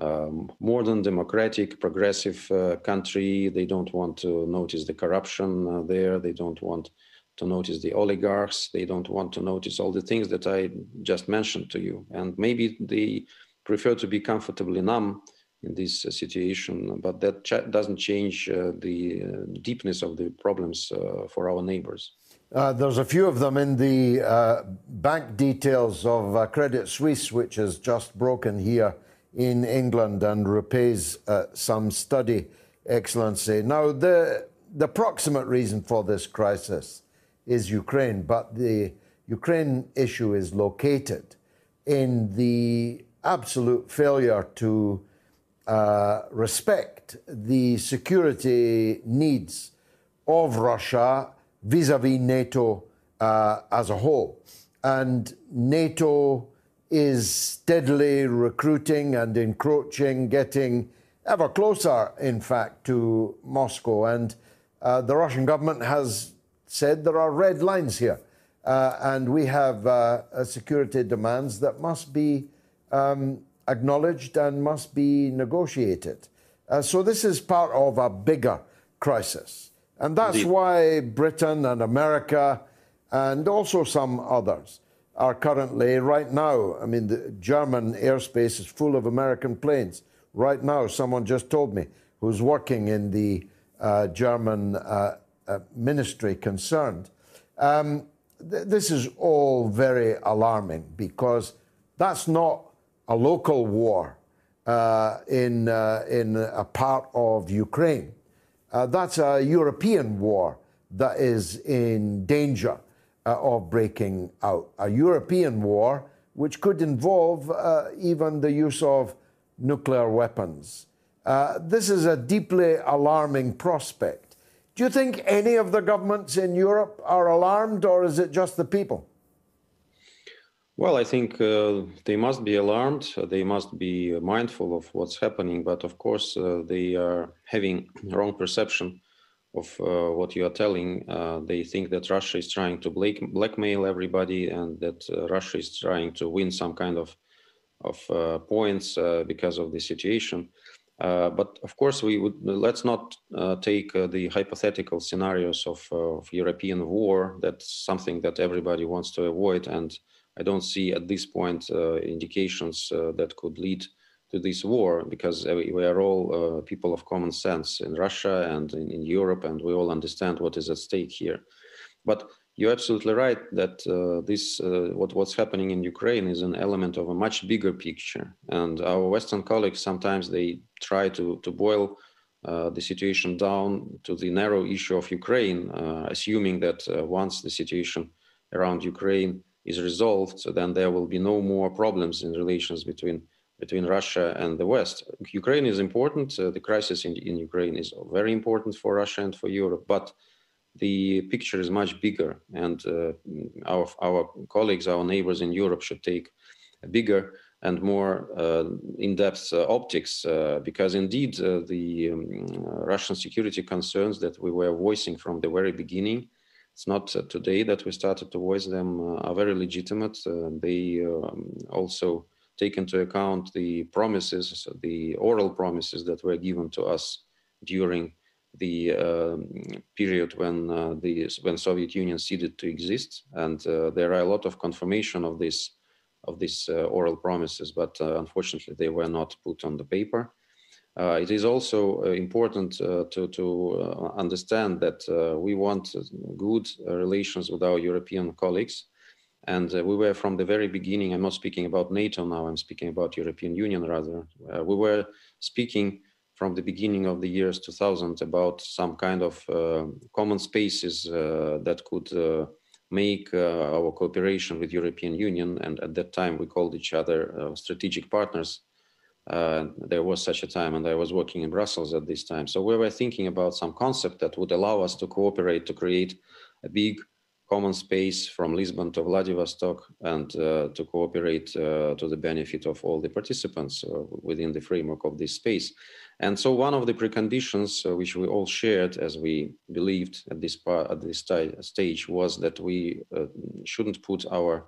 um, modern, democratic, progressive uh, country. They don't want to notice the corruption uh, there. They don't want to notice the oligarchs. They don't want to notice all the things that I just mentioned to you. And maybe they prefer to be comfortably numb in this uh, situation, but that ch- doesn't change uh, the uh, deepness of the problems uh, for our neighbors. Uh, there's a few of them in the uh, bank details of Credit Suisse, which has just broken here in England and repays some study, Excellency. Now, the, the proximate reason for this crisis is Ukraine, but the Ukraine issue is located in the absolute failure to uh, respect the security needs of Russia vis a vis NATO uh, as a whole. And NATO is steadily recruiting and encroaching, getting ever closer, in fact, to Moscow. And uh, the Russian government has said there are red lines here. Uh, and we have uh, security demands that must be um, acknowledged and must be negotiated. Uh, so this is part of a bigger crisis. And that's Indeed. why Britain and America and also some others are currently, right now, I mean, the German airspace is full of American planes. Right now, someone just told me who's working in the uh, German uh, uh, ministry concerned. Um, th- this is all very alarming because that's not a local war uh, in, uh, in a part of Ukraine. Uh, that's a European war that is in danger uh, of breaking out. A European war which could involve uh, even the use of nuclear weapons. Uh, this is a deeply alarming prospect. Do you think any of the governments in Europe are alarmed, or is it just the people? Well, I think uh, they must be alarmed. They must be mindful of what's happening. But of course, uh, they are having wrong perception of uh, what you are telling. Uh, they think that Russia is trying to black- blackmail everybody, and that uh, Russia is trying to win some kind of of uh, points because of the situation. but of course, we would let's not take the hypothetical scenarios of, of European war. That's something that everybody wants to avoid, and I don't see at this point uh, indications uh, that could lead to this war because we are all uh, people of common sense in Russia and in, in, Europe, and we all understand what is at stake here. But you're absolutely right that uh, this uh, what, what's happening in Ukraine is an element of a much bigger picture. And our Western colleagues sometimes they try to to boil uh, the situation down to the narrow issue of Ukraine, assuming that once the situation around Ukraine is resolved, so then there will be no more problems in relations between between Russia and the West. Ukraine is important. Uh, the crisis in, in Ukraine is very important for Russia and for Europe, but the picture is much bigger. And uh, our, our colleagues, our neighbors in Europe should take a bigger and more uh, in-depth uh, optics, uh, because indeed uh, the um, Russian security concerns that we were voicing from the very beginning, it's not today that we started to voice them, are very legitimate. they um, also take into account the promises, the oral promises that were given to us during the uh, period when uh, the when Soviet Union ceased to exist, and uh, there are a lot of confirmation of this of these uh, oral promises, but uh, unfortunately they were not put on the paper. Uh, it is also important to, to understand that we want good relations with our European colleagues. And we were from the very beginning, I'm not speaking about NATO now, I'm speaking about European Union rather. we were speaking from the beginning of the years 2000 about some kind of uh, common spaces uh, that could uh, make uh, our cooperation with European Union, and at that time we called each other uh, strategic partners. Uh, there was such a time, and I was working in Brussels at this time. So we were thinking about some concept that would allow us to cooperate to create a big common space from Lisbon to Vladivostok and uh, to cooperate uh, to the benefit of all the participants uh, within the framework of this space. And so one of the preconditions uh, which we all shared as we believed at this, part, at this stage was that we shouldn't put our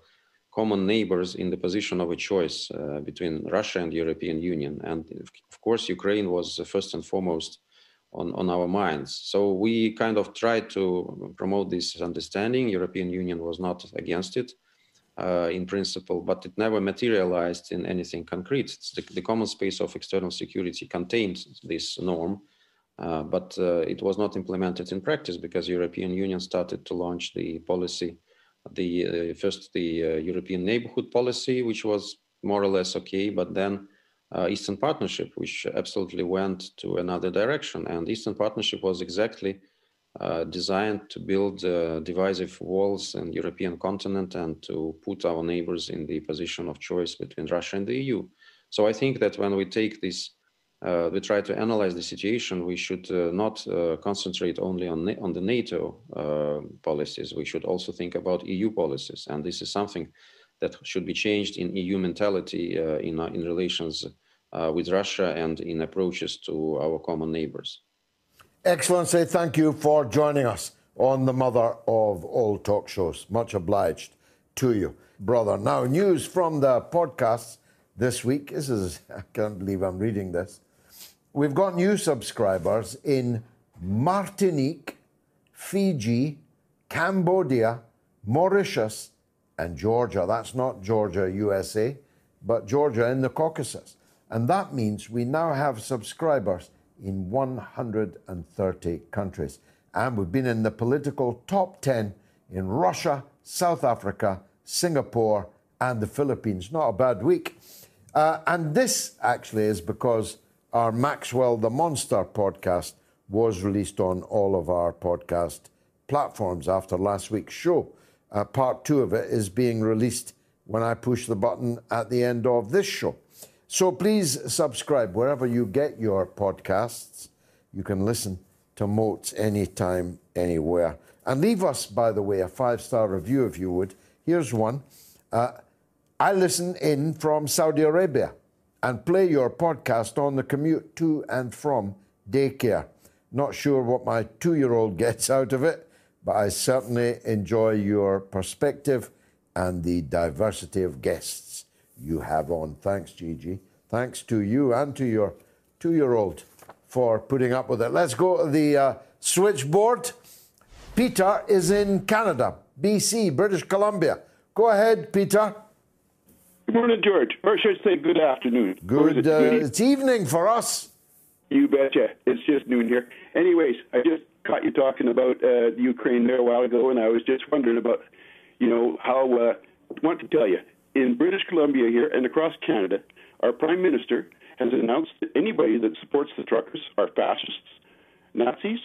common neighbors in the position of a choice uh, between Russia and European Union. And of course, Ukraine was first and foremost on, on our minds. So we kind of tried to promote this understanding. European Union was not against it uh, in principle, but it never materialized in anything concrete. The, the, common space of external security contained this norm, uh, but uh, it was not implemented in practice because European Union started to launch the policy, the uh, first the uh, European neighborhood policy, which was more or less okay, but then uh, Eastern Partnership, which absolutely went to another direction. And Eastern Partnership was exactly uh, designed to build uh, divisive walls in European continent and to put our neighbors in the position of choice between Russia and the EU. So I think that when we take this, uh, we try to analyze the situation, we should uh, not uh, concentrate only on, on the NATO policies. We should also think about EU policies. And this is something that should be changed in EU mentality in, in relations with Russia and in approaches to our common neighbors. Excellency, thank you for joining us on the mother of all talk shows. Much obliged to you, brother. Now, news from the podcasts this week. This is, I can't believe I'm reading this. We've got new subscribers in Martinique, Fiji, Cambodia, Mauritius, and Georgia. That's not Georgia, USA, but Georgia in the Caucasus. And that means we now have subscribers in 130 countries. And we've been in the political top 10 in Russia, South Africa, Singapore, and the Philippines. Not a bad week. Uh, and this actually is because our Maxwell the Monster podcast was released on all of our podcast platforms after last week's show. Uh, part two of it is being released when I push the button at the end of this show. So please subscribe wherever you get your podcasts. You can listen to Moats anytime, anywhere. And leave us, by the way, a five star review if you would. Here's one. Uh, I listen in from Saudi Arabia and play your podcast on the commute to and from daycare. Not sure what my two year old gets out of it, but I certainly enjoy your perspective and the diversity of guests you have on. Thanks, Gigi. Thanks to you and to your two year old for putting up with it. Let's go to the uh, switchboard. Peter is in Canada, BC, British Columbia. Go ahead, Peter. Good morning, George. Or should I say good afternoon? Good, it, uh, it's evening for us. You betcha. It's just noon here. Anyways, I just caught you talking about uh, Ukraine there a while ago, and I was just wondering about, you know, how. Uh, I want to tell you, in British Columbia here and across Canada, our Prime Minister has announced that anybody that supports the truckers are fascists, Nazis,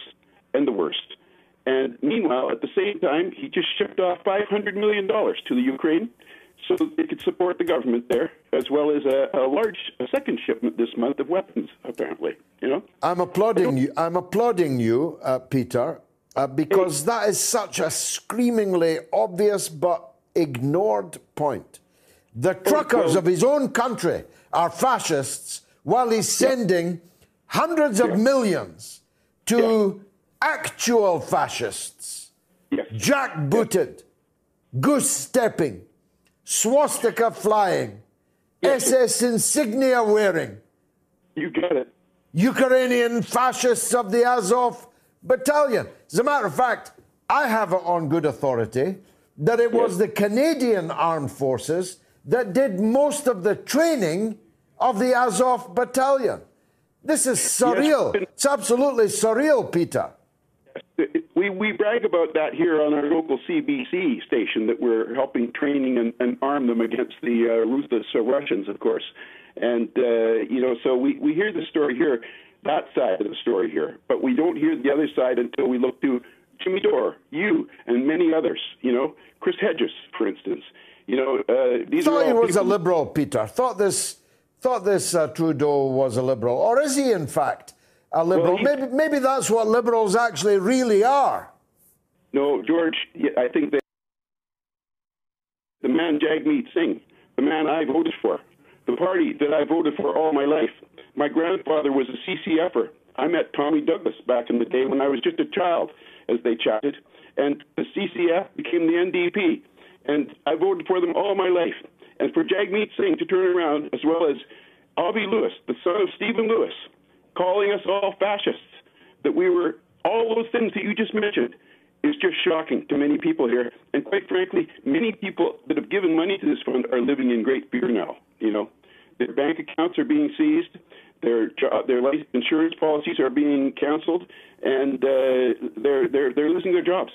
and the worst. And meanwhile, at the same time, he just shipped off $500 million to the Ukraine so they could support the government there as well as a, a large a second shipment this month of weapons. Apparently, you know. I'm applauding you. I'm applauding you, uh, Peter, uh, because that is such a screamingly obvious but ignored point. The truckers of his own country are fascists, while he's sending hundreds of millions to actual fascists, jackbooted, goose-stepping, swastika flying, SS insignia wearing. You get it. Ukrainian fascists of the Azov battalion. As a matter of fact, I have it on good authority that it was the Canadian armed forces that did most of the training of the Azov battalion. This is surreal. It's absolutely surreal, Peter. We, we brag about that here on our local CBC station that we're helping training and, and arm them against the uh, ruthless uh, Russians, of course. And, uh, you know, so we, we hear the story here, that side of the story here, but we don't hear the other side until we look to Jimmy Dore, you, and many others, you know, Chris Hedges, for instance. You know, uh, these thought are he was people- a liberal, Peter. Thought this, thought this uh, Trudeau was a liberal, or is he in fact a liberal? Well, he- maybe, maybe that's what liberals actually really are. No, George, I think that the man Jagmeet Singh, the man I voted for, the party that I voted for all my life. My grandfather was a CCFer. I met Tommy Douglas back in the day when I was just a child, as they chatted, and the CCF became the NDP, and I voted for them all my life. And for Jagmeet Singh to turn around, as well as Avi Lewis, the son of Stephen Lewis, calling us all fascists, that we were all those things that you just mentioned is just shocking to many people here. And quite frankly, many people that have given money to this fund are living in great fear now. You know, their bank accounts are being seized, their their life insurance policies are being canceled, and uh, they're they're they're losing their jobs.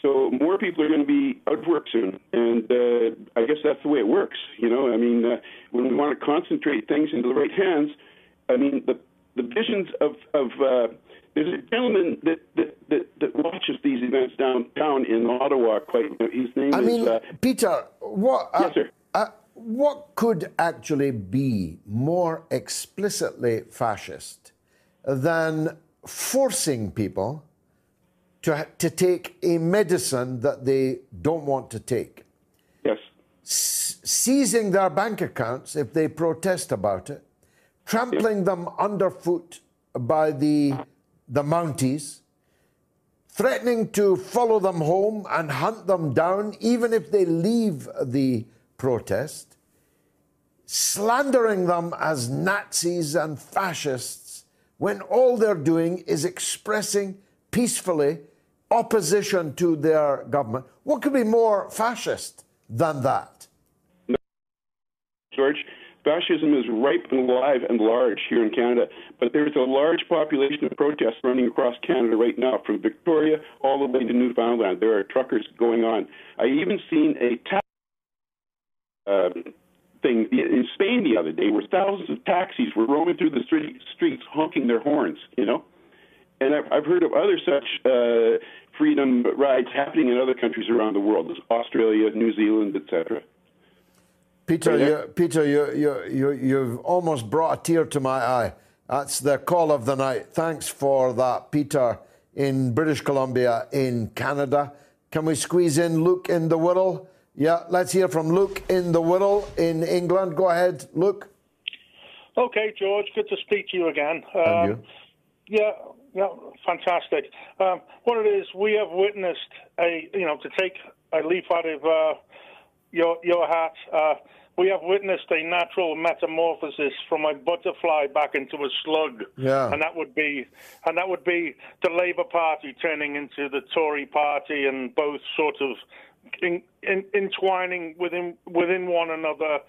So more people are going to be out of work soon, and uh, I guess that's the way it works. You know, I mean, uh, when we want to concentrate things into the right hands, I mean, the the visions of of uh, there's a gentleman that, that that that watches these events downtown in Ottawa. Quite, his name I is. mean, uh, Peter, what? Uh, Yes, sir. Uh, what could actually be more explicitly fascist than forcing people to to take a medicine that they don't want to take? Yes. seizing their bank accounts if they protest about it, trampling them underfoot by the the Mounties, threatening to follow them home and hunt them down even if they leave the protest, slandering them as Nazis and fascists when all they're doing is expressing peacefully opposition to their government. What could be more fascist than that? George, fascism is ripe and alive and large here in Canada, but there's a large population of protests running across Canada right now, from Victoria all the way to Newfoundland. There are truckers going on. I even seen a tax um, thing in Spain the other day, where thousands of taxis were roaming through the street, streets honking their horns. You know, and I've, I've heard of other such uh, freedom rides happening in other countries around the world, Australia, New Zealand, etc. Peter, you, Peter, you, you, you, you've almost brought a tear to my eye. That's the call of the night. Thanks for that, Peter, in British Columbia, in Canada. Can we squeeze in Luke in the Wirral? Yeah, let's hear from Luke in the Wirral in England. Go ahead, Luke. Okay, George, good to speak to you again. And Um, you? Yeah, yeah, fantastic. Um, what it is, we have witnessed a, you know, to take a leaf out of uh, your your hat. Uh, we have witnessed a natural metamorphosis from a butterfly back into a slug, Yeah. and that would be, and that would be the Labour Party turning into the Tory Party, and both sort of in, in, entwining within within one another.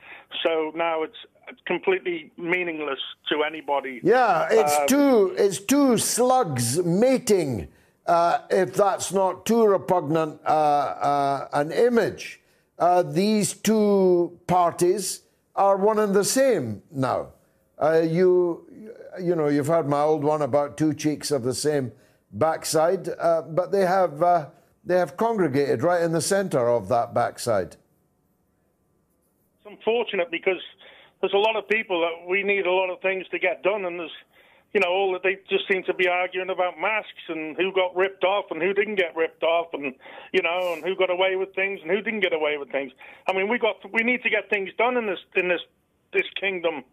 So now it's completely meaningless to anybody. Yeah, it's Um, two it's two slugs mating. Uh, if that's not too repugnant uh, uh, an image, uh, these two parties are one and the same now. Uh, you you know you've heard my old one about two cheeks of the same backside, uh, but they have uh, they have congregated right in the centre of that backside. It's unfortunate because there's a lot of people that we need a lot of things to get done, and there's you know, all that they just seem to be arguing about masks and who got ripped off and who didn't get ripped off, and you know, and who got away with things and who didn't get away with things. I mean, we got we need to get things done in this in this this kingdom,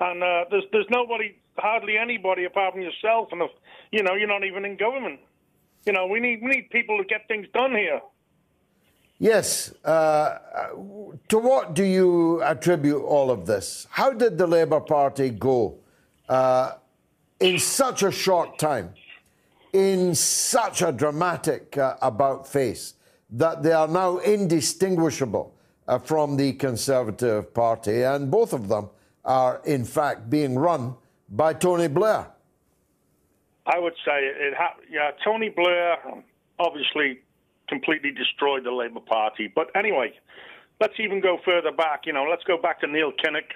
and uh, there's there's nobody, hardly anybody apart from yourself, and if, you know, you're not even in government. You know, we need we need people to get things done here. Yes. Uh, to what do you attribute all of this? How did the Labour Party go? Uh, in such a short time, in such a dramatic uh, about face, that they are now indistinguishable uh, from the Conservative Party, and both of them are, in fact, being run by Tony Blair. I would say it. Ha- yeah, Tony Blair obviously completely destroyed the Labour Party. But anyway, let's even go further back. You know, let's go back to Neil Kinnock.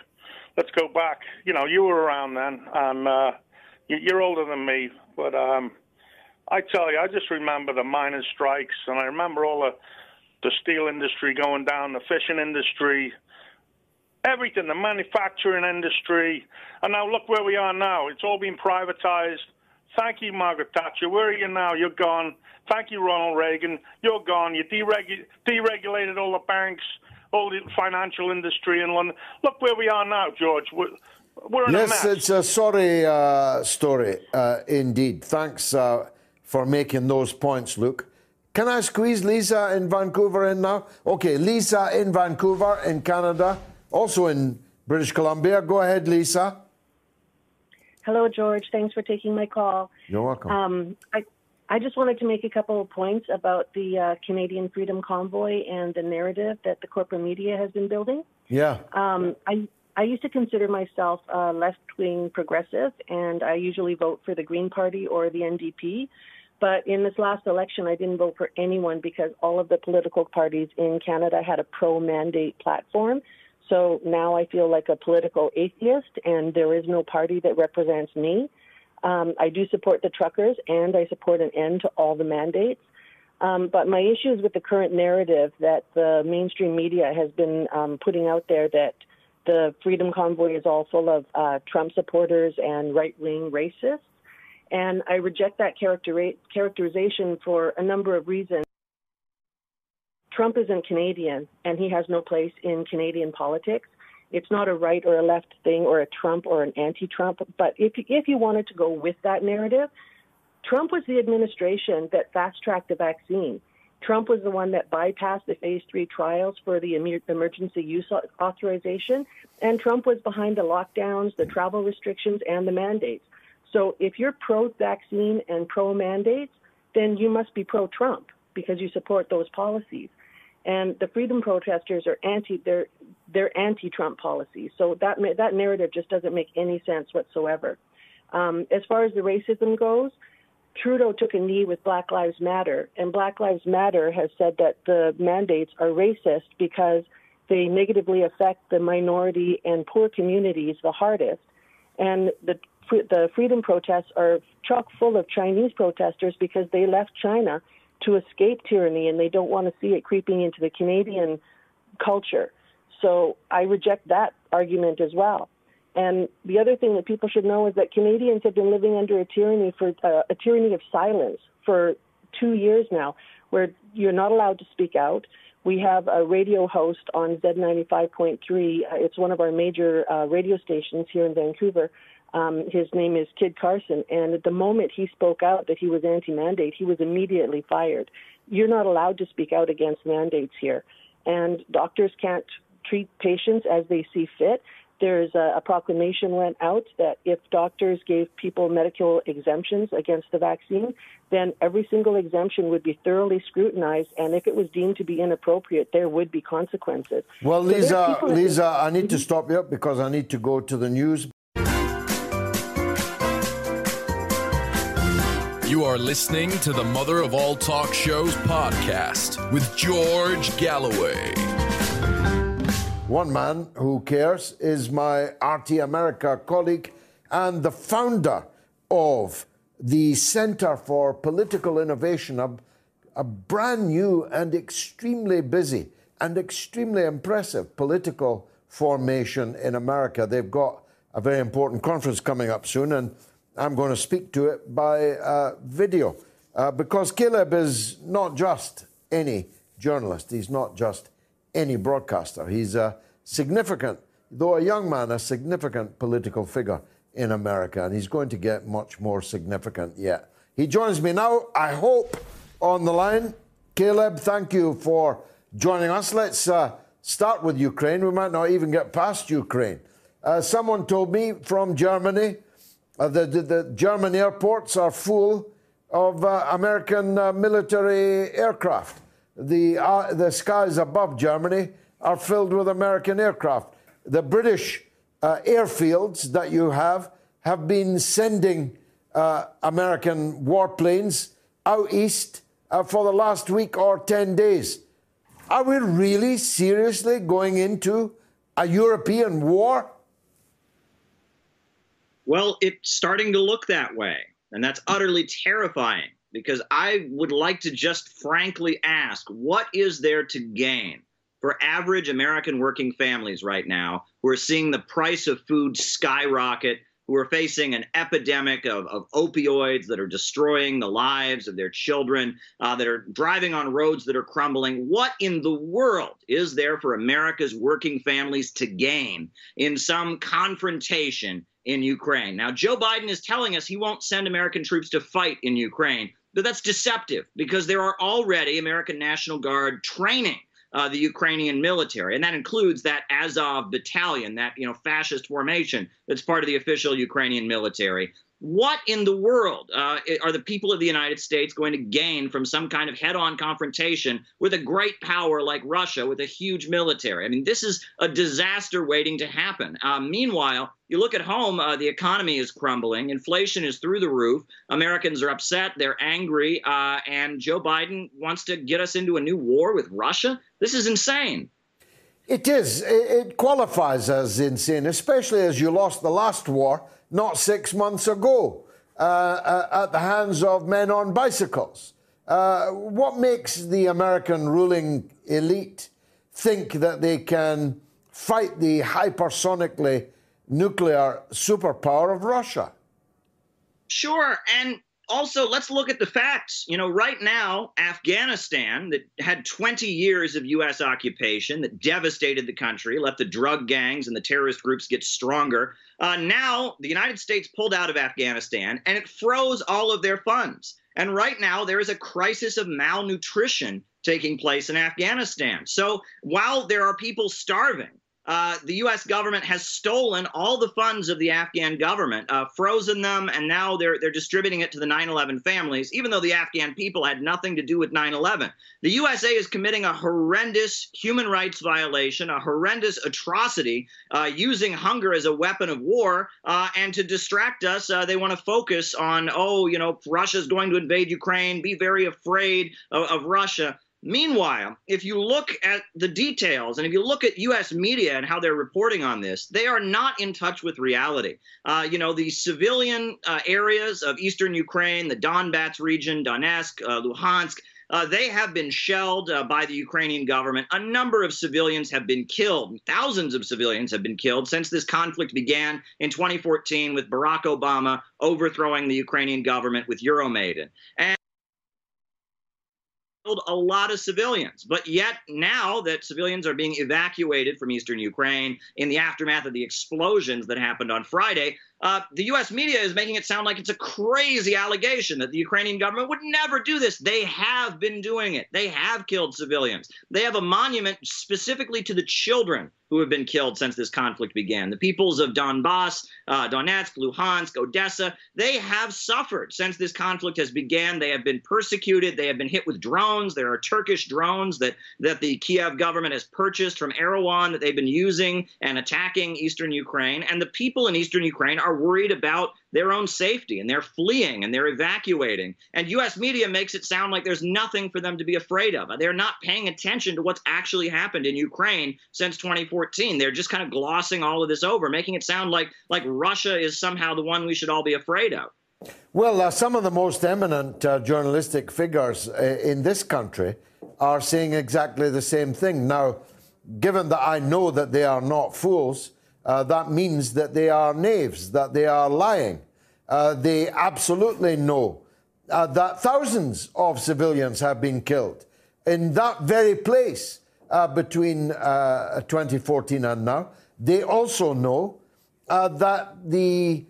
Let's go back. You know, you were around then, and uh, you're older than me, but um, I tell you, I just remember the miners' strikes, and I remember all the the steel industry going down, the fishing industry, everything, the manufacturing industry, and now look where we are now. It's all been privatized. Thank you, Margaret Thatcher. Where are you now? You're gone. Thank you, Ronald Reagan. You're gone. You deregu- deregulated all the banks, all the financial industry in London. Look where we are now, George. We're, we're yes, it's a sorry uh, story uh, indeed. Thanks uh, for making those points, Luke. Can I squeeze Lisa in Vancouver in now? Okay, Lisa in Vancouver in Canada, also in British Columbia. Go ahead, Lisa. Hello, George. Thanks for taking my call. You're welcome. Um, I, I just wanted to make a couple of points about the uh, Canadian Freedom Convoy and the narrative that the corporate media has been building. Yeah. Um, I I used to consider myself a left wing progressive, and I usually vote for the Green Party or the NDP. But in this last election, I didn't vote for anyone because all of the political parties in Canada had a pro mandate platform. So now I feel like a political atheist, and there is no party that represents me. Um, I do support the truckers, and I support an end to all the mandates. Um, but my issue is with the current narrative that the mainstream media has been um, putting out there that the Freedom Convoy is all full of uh, Trump supporters and right wing racists. And I reject that character- characterization for a number of reasons. Trump isn't Canadian, and he has no place in Canadian politics. It's not a right or a left thing or a Trump or an anti Trump. But if, if you wanted to go with that narrative, Trump was the administration that fast tracked the vaccine. Trump was the one that bypassed the phase three trials for the emergency use authorization, and Trump was behind the lockdowns, the travel restrictions, and the mandates. So if you're pro vaccine and pro mandates, then you must be pro Trump because you support those policies. And the freedom protesters are anti they're they're anti Trump policies. So that that narrative just doesn't make any sense whatsoever. Um, as far as the racism goes, Trudeau took a knee with Black Lives Matter, and Black Lives Matter has said that the mandates are racist because they negatively affect the minority and poor communities the hardest. And the the freedom protests are chock full of Chinese protesters because they left China to escape tyranny and they don't want to see it creeping into the Canadian culture. So I reject that argument as well. And the other thing that people should know is that Canadians have been living under a tyranny for uh, a tyranny of silence for two years now, where you're not allowed to speak out. We have a radio host on Z95.3. Uh, it's one of our major uh, radio stations here in Vancouver. Um, his name is Kid Carson, and at the moment he spoke out that he was anti-mandate, he was immediately fired. You're not allowed to speak out against mandates here, and doctors can't treat patients as they see fit there's a, a, proclamation went out that if doctors gave people medical exemptions against the vaccine, then every single exemption would be thoroughly scrutinized, and if it was deemed to be inappropriate, there would be consequences. Well, so Lisa, Lisa, I need to mhm. stop you because I need to go to the news. You are listening to the Mother of All Talk Shows podcast with George Galloway. One man who cares is my RT America colleague and the founder of the Center for Political Innovation, a, a brand new and extremely busy and extremely impressive political formation in America. They've got a very important conference coming up soon, and I'm going to speak to it by uh, video uh, because Caleb is not just any journalist, he's not just any broadcaster. He's a significant, though a young man, a significant political figure in America, and he's going to get much more significant yet. He joins me now, I hope, on the line. Caleb, thank you for joining us. Let's uh, start with Ukraine. We might not even get past Ukraine. Uh, someone told me from Germany uh, that the, the, German airports are full of uh, American uh, military aircraft. The, uh, the skies above Germany are filled with American aircraft. The British uh, airfields that you have have been sending uh, American warplanes out east uh, for the last week or 10 days. Are we really seriously going into a European war? Well, it's starting to look that way. And that's utterly terrifying because I would like to just frankly ask what is there to gain for average American working families right now who are seeing the price of food skyrocket, who are facing an epidemic of, of opioids that are destroying the lives of their children, uh, that are driving on roads that are crumbling. What in the world is there for America's working families to gain in some confrontation in Ukraine? Now, Joe Biden is telling us he won't send American troops to fight in Ukraine, that's deceptive because there are already American National Guard training uh, the Ukrainian military, and that includes that Azov battalion, that you know fascist formation that's part of the official Ukrainian military. What in the world uh, are the people of the United States going to gain from some kind of head on confrontation with a great power like Russia with a huge military? I mean, this is a disaster waiting to happen. Uh, meanwhile, you look at home, uh, the economy is crumbling, inflation is through the roof, Americans are upset, they're angry, uh, and Joe Biden wants to get us into a new war with Russia? This is insane. It is. It qualifies as insane, especially as you lost the last war not six months ago uh, uh, at the hands of men on bicycles. Uh, what makes the American ruling elite think that they can fight the hypersonically nuclear superpower of Russia? Sure. And also, let's look at the facts. You know, right now, Afghanistan, that had 20 years of U.S. occupation, that devastated the country, let the drug gangs and the terrorist groups get stronger. Uh, now, the United States pulled out of Afghanistan and it froze all of their funds. And right now, there is a crisis of malnutrition taking place in Afghanistan. So while there are people starving, uh, the U.S. government has stolen all the funds of the Afghan government, uh, frozen them, and now they're they're distributing it to the 9/11 families, even though the Afghan people had nothing to do with 9/11. The USA is committing a horrendous human rights violation, a horrendous atrocity, uh, using hunger as a weapon of war, uh, and to distract us, uh, they want to focus on, oh, you know, Russia's going to invade Ukraine. Be very afraid of, of Russia. Meanwhile, if you look at the details and if you look at U.S. media and how they're reporting on this, they are not in touch with reality. Uh, you know, the civilian uh, areas of eastern Ukraine, the Donbass region, Donetsk, uh, Luhansk, uh, they have been shelled uh, by the Ukrainian government. A number of civilians have been killed. Thousands of civilians have been killed since this conflict began in 2014 with Barack Obama overthrowing the Ukrainian government with Euromaidan. And killed a lot of civilians. But yet, now that civilians are being evacuated from eastern Ukraine in the aftermath of the explosions that happened on Friday, uh, the U.S. media is making it sound like it's a crazy allegation that the Ukrainian government would never do this. They have been doing it. They have killed civilians. They have a monument specifically to the children who have been killed since this conflict began. The peoples of Donbass, uh, Donetsk, Luhansk, Odessa, they have suffered since this conflict has began. They have been persecuted. They have been hit with drones. There are Turkish drones that, that the Kiev government has purchased from Erdogan that they've been using and attacking eastern Ukraine. And the people in eastern Ukraine are worried about their own safety and they're fleeing and they're evacuating. And US media makes it sound like there's nothing for them to be afraid of. They're not paying attention to what's actually happened in Ukraine since 2014. They're just kind of glossing all of this over, making it sound like like Russia is somehow the one we should all be afraid of. Well, uh, some of the most eminent uh, journalistic figures uh, in this country are saying exactly the same thing. Now, given that I know that they are not fools, uh, that means that they are knaves, that they are lying. Uh, they absolutely know uh, that thousands of civilians have been killed in that very place uh, between uh, 2014 and now. They also know uh, that the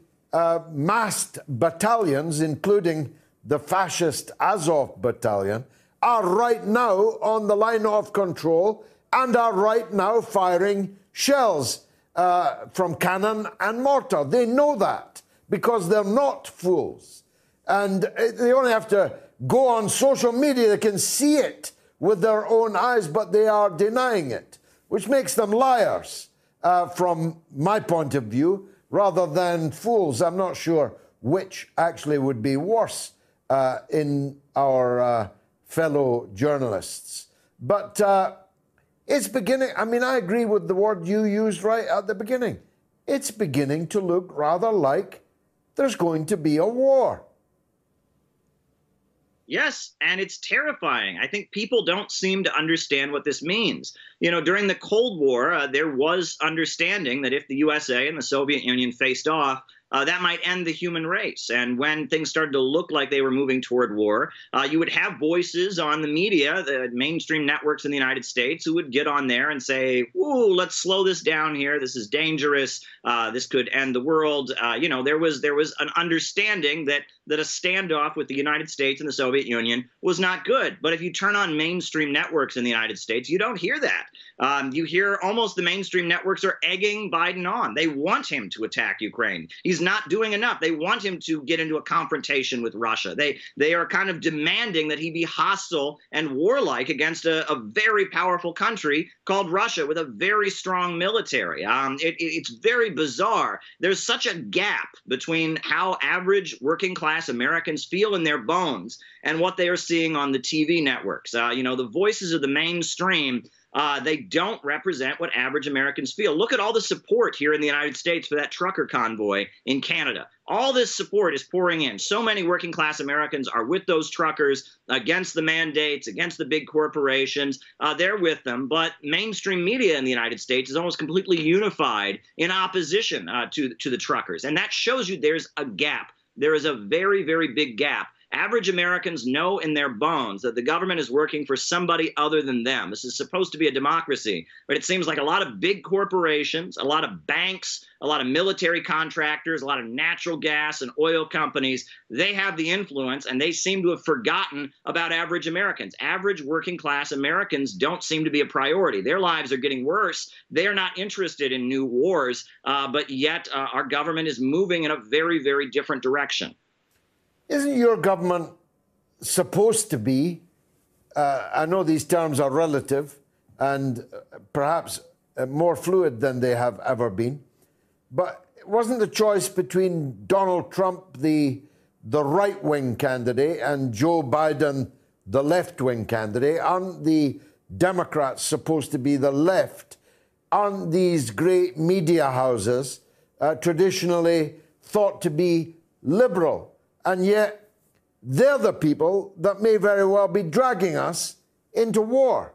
massed battalions, including the fascist Azov battalion, are right now on the line of control and are right now firing shells uh, from cannon and mortar. They know that because they're not fools. And they only have to go on social media, they can see it with their own eyes, but they are denying it, which makes them liars uh, from my point of view rather than fools. I'm not sure which actually would be worse uh, in our uh, fellow journalists. But uh, it's beginning, I mean, I agree with the word you used right at the beginning. It's beginning to look rather like there's going to be a war. Yes, and it's terrifying. I think people don't seem to understand what this means. You know, during the Cold War, uh, there was understanding that if the USA and the Soviet Union faced off, uh, that might end the human race. And when things started to look like they were moving toward war, uh, you would have voices on the media, the mainstream networks in the United States, who would get on there and say, "Ooh, let's slow this down here. This is dangerous. Uh, this could end the world." Uh, you know, there was there was an understanding that that a standoff with the United States and the Soviet Union was not good. But if you turn on mainstream networks in the United States, you don't hear that. Um, you hear almost the mainstream networks are egging Biden on. They want him to attack Ukraine. He's not doing enough. They want him to get into a confrontation with Russia. They they are kind of demanding that he be hostile and warlike against a, a very powerful country called Russia with a very strong military. Um, it, it, it's very bizarre. There's such a gap between how average working class Americans feel in their bones and what they are seeing on the TV networks. Uh, you know, the voices of the mainstream uh, they don't represent what average Americans feel. Look at all the support here in the United States for that trucker convoy in Canada. All this support is pouring in. So many working class Americans are with those truckers against the mandates, against the big corporations. Uh, they're with them. But mainstream media in the United States is almost completely unified in opposition uh, to, to the truckers. And that shows you there's a gap. There is a very, very big gap Average Americans know in their bones that the government is working for somebody other than them. This is supposed to be a democracy, but it seems like a lot of big corporations, a lot of banks, a lot of military contractors, a lot of natural gas and oil companies, they have the influence and they seem to have forgotten about average Americans. Average working class Americans don't seem to be a priority. Their lives are getting worse. They're not interested in new wars, uh, but yet uh, our government is moving in a very, very different direction. Isn't your government supposed to be? Uh, I know these terms are relative and perhaps uh, more fluid than they have ever been, but wasn't the choice between Donald Trump, the the right wing candidate, and Joe Biden, the left wing candidate? Aren't the Democrats supposed to be the left? Aren't these great media houses uh, traditionally thought to be liberal? And yet, they're the people that may very well be dragging us into war.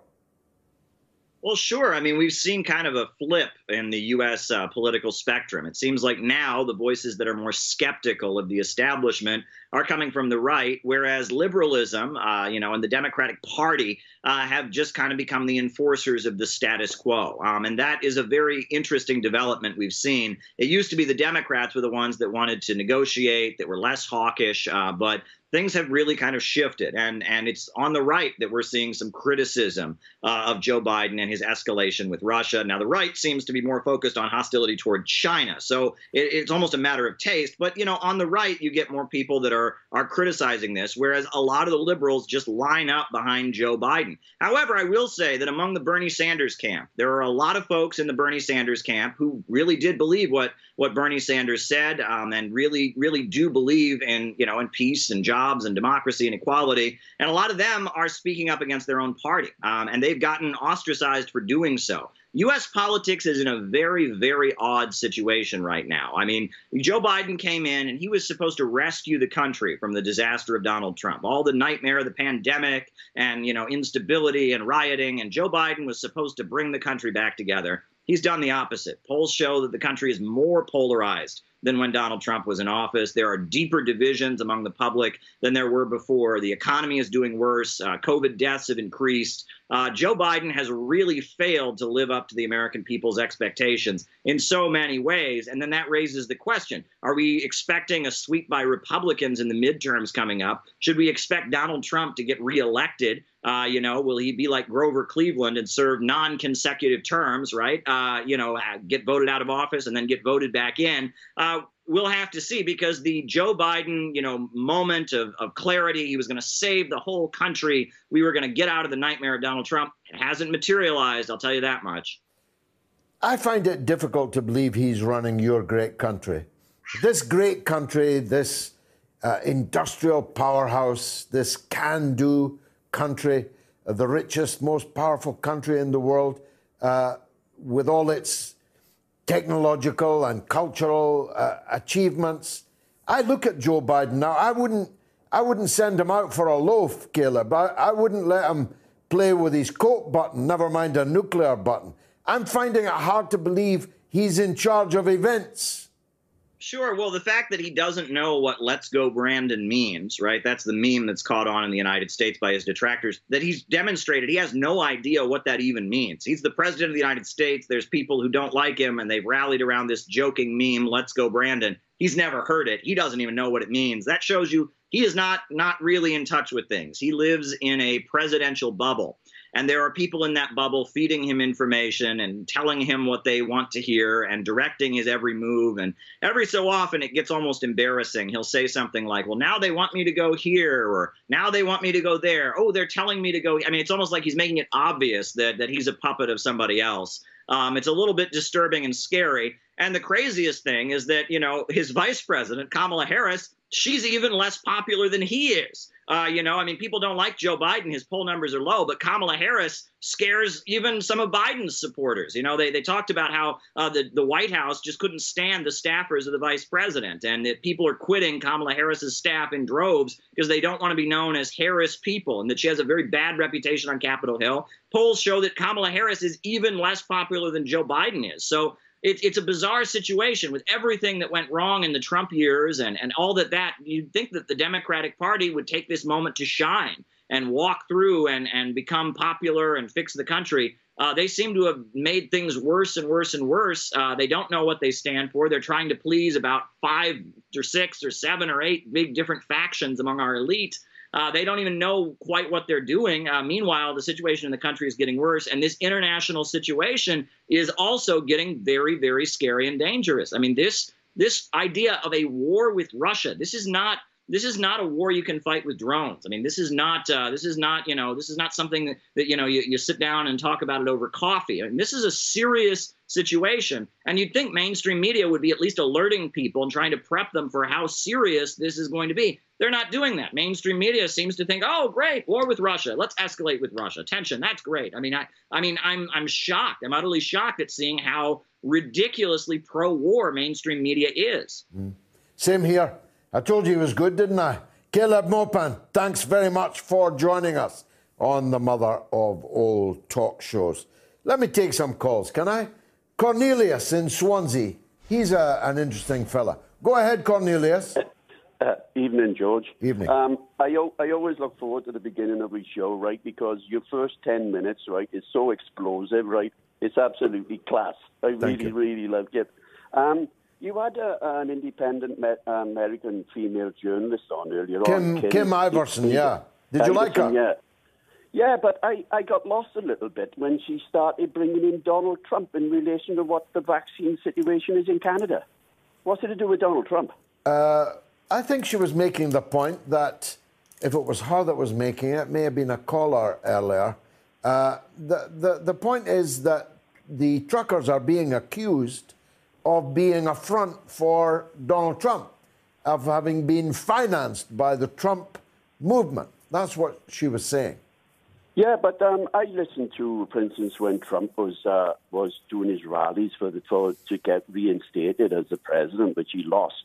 Well, sure. I mean, we've seen kind of a flip in the U.S. Uh, political spectrum. It seems like now the voices that are more skeptical of the establishment are coming from the right, whereas liberalism, uh, you know, and the Democratic Party uh, have just kind of become the enforcers of the status quo. Um, and that is a very interesting development we've seen. It used to be the Democrats were the ones that wanted to negotiate, that were less hawkish, uh, but things have really kind of shifted, and and it's on the right that we're seeing some criticism uh, of Joe Biden and his escalation with Russia. Now the right seems to be more focused on hostility toward China, so it, it's almost a matter of taste. But you know, on the right, you get more people that are are criticizing this, whereas a lot of the liberals just line up behind Joe Biden. However, I will say that among the Bernie Sanders camp, there are a lot of folks in the Bernie Sanders camp who really did believe what what Bernie Sanders said, um, and really really do believe in you know in peace and jobs and democracy and equality. And a lot of them are speaking up against their own party. Um, and they've gotten ostracized for doing so. US politics is in a very, very odd situation right now. I mean, Joe Biden came in and he was supposed to rescue the country from the disaster of Donald Trump, all the nightmare of the pandemic and, you know, instability and rioting. And Joe Biden was supposed to bring the country back together. He's done the opposite. Polls show that the country is more polarized than when Donald Trump was in office. There are deeper divisions among the public than there were before. The economy is doing worse. Uh, COVID deaths have increased. Uh, Joe Biden has really failed to live up to the American people's expectations in so many ways. And then that raises the question are we expecting a sweep by Republicans in the midterms coming up? Should we expect Donald Trump to get reelected? Uh, you know, will he be like Grover Cleveland and serve non consecutive terms, right? Uh, you know, get voted out of office and then get voted back in? Uh, we'll have to see because the Joe Biden, you know, moment of, of clarity, he was going to save the whole country. We were going to get out of the nightmare of Donald Trump. It hasn't materialized, I'll tell you that much. I find it difficult to believe he's running your great country. This great country, this uh, industrial powerhouse, this can do country, uh, the richest, most powerful country in the world, uh, with all its technological and cultural uh, achievements. I look at Joe Biden now. I wouldn't, I wouldn't send him out for a loaf, Caleb. I, I wouldn't let him play with his coat button, never mind a nuclear button. I'm finding it hard to believe he's in charge of events. Sure. Well, the fact that he doesn't know what "Let's Go Brandon" means, right? That's the meme that's caught on in the United States by his detractors. That he's demonstrated he has no idea what that even means. He's the president of the United States. There's people who don't like him, and they've rallied around this joking meme, "Let's Go Brandon." He's never heard it. He doesn't even know what it means. That shows you he is not not really in touch with things. He lives in a presidential bubble. And there are people in that bubble feeding him information and telling him what they want to hear and directing his every move. And every so often it gets almost embarrassing. He'll say something like, Well, now they want me to go here, or now they want me to go there. Oh, they're telling me to go. I mean, it's almost like he's making it obvious that, that he's a puppet of somebody else. Um, it's a little bit disturbing and scary. And the craziest thing is that, you know, his vice president, Kamala Harris, she's even less popular than he is. Uh, you know, I mean, people don't like Joe Biden. His poll numbers are low, but Kamala Harris scares even some of Biden's supporters. You know, they, they talked about how uh, the, the White House just couldn't stand the staffers of the vice president and that people are quitting Kamala Harris's staff in droves because they don't want to be known as Harris people and that she has a very bad reputation on Capitol Hill. Polls show that Kamala Harris is even less popular than Joe Biden is. So it, it's a bizarre situation with everything that went wrong in the Trump years and, and all that that you'd think that the Democratic Party would take this moment to shine and walk through and, and become popular and fix the country. Uh, they seem to have made things worse and worse and worse. Uh, they don't know what they stand for. They're trying to please about five or six or seven or eight big different factions among our elite. Uh, they don't even know quite what they're doing. Uh, meanwhile, the situation in the country is getting worse, and this international situation is also getting very, very scary and dangerous. I mean, this this idea of a war with Russia. This is not this is not a war you can fight with drones. I mean, this is not uh, this is not you know this is not something that, that you know you, you sit down and talk about it over coffee. I mean, this is a serious situation, and you'd think mainstream media would be at least alerting people and trying to prep them for how serious this is going to be. They're not doing that. Mainstream media seems to think, "Oh, great, war with Russia. Let's escalate with Russia. Tension. That's great." I mean, I I mean, I'm I'm shocked. I'm utterly shocked at seeing how ridiculously pro-war mainstream media is. Mm. Same here. I told you he was good, didn't I? Caleb Maupin, thanks very much for joining us on the mother of all talk shows. Let me take some calls, can I? Cornelius in Swansea. He's a, an interesting fella. Go ahead, Cornelius. Uh, evening, George. Evening. Um, I, I always look forward to the beginning of each show, right? Because your first 10 minutes, right, is so explosive, right? It's absolutely class. I Thank really, you. really loved it. Um, you had a, an independent me- American female journalist on earlier Kim, on. Kim Iversen, yeah. Did you like her? Yeah. Yeah, but I, I got lost a little bit when she started bringing in Donald Trump in relation to what the vaccine situation is in Canada. What's it to do with Donald Trump? Uh, I think she was making the point that if it was her that was making it, it may have been a caller earlier. Uh, the, the, the point is that the truckers are being accused of being a front for Donald Trump. of having been financed by the Trump movement. That's what she was saying. Yeah, but um, I listened to, for instance, when Trump was uh, was doing his rallies for the for, to get reinstated as the president, which he lost.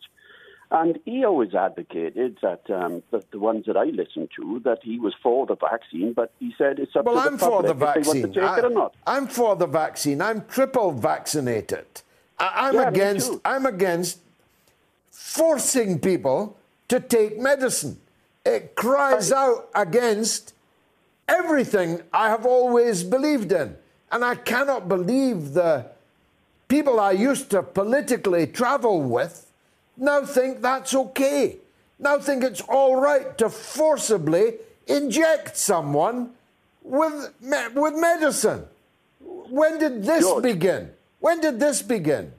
And he always advocated that um, the, the ones that I listened to that he was for the vaccine, but he said it's up well, to I'm the public for the vaccine. if they want to take I, it or not. I'm for the vaccine. I'm triple vaccinated. I, I'm Yeah, against. I'm against forcing people to take medicine. It cries out against everything I have always believed in, and I cannot believe the people I used to politically travel with now think that's okay. Now think it's all right to forcibly inject someone with me- with medicine. When did this George. begin? When did this begin?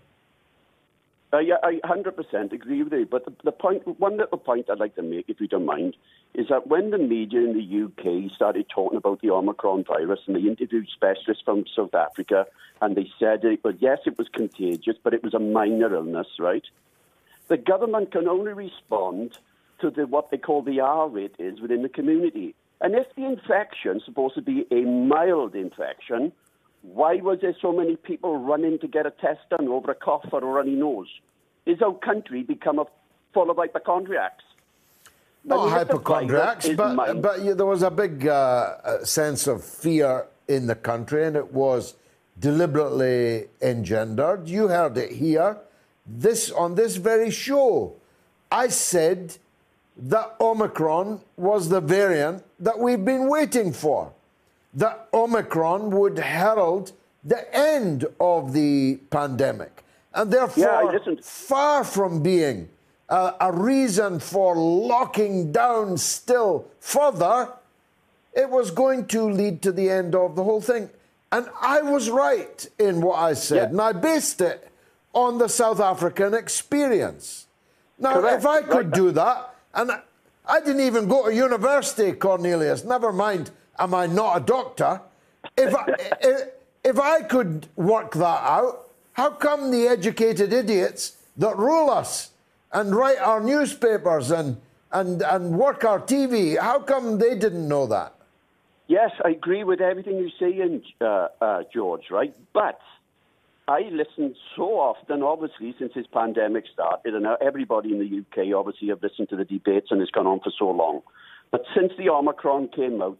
Uh, yeah, I 100% agree with you. But the, the point, one little point I'd like to make, if you don't mind, is that when the media in the UK started talking about the Omicron virus and they interviewed specialists from South Africa and they said, it, well, yes, it was contagious, but it was a minor illness, right? The government can only respond to the, what they call the R rate is within the community. And if the infection is supposed to be a mild infection, why was there so many people running to get a test done over a cough or a runny nose? Is our country become a, full of hypochondriacs? Not I mean, if the hypochondriacs, but, but yeah, there was a big uh, uh, sense of fear in the country, and it was deliberately engendered. You heard it here, this on this very show. I said that Omicron was the variant that we've been waiting for. That Omicron would herald the end of the pandemic, and therefore, Yeah, far from being uh, a reason for locking down still further, it was going to lead to the end of the whole thing. And I was right in what I said, and I based it on the South African experience. Now, Correct. if I could do that, and I didn't even go to university, Cornelius, never mind, am I not a doctor? If I, if, I could work that out, how come the educated idiots that rule us and write our newspapers and, and, and work our TV, how come they didn't know that? Yes, I agree with everything you're saying, uh, uh, George, right? But I listen so often, obviously, since this pandemic started, and everybody in the UK obviously have listened to the debates and it's gone on for so long. But since the Omicron came out,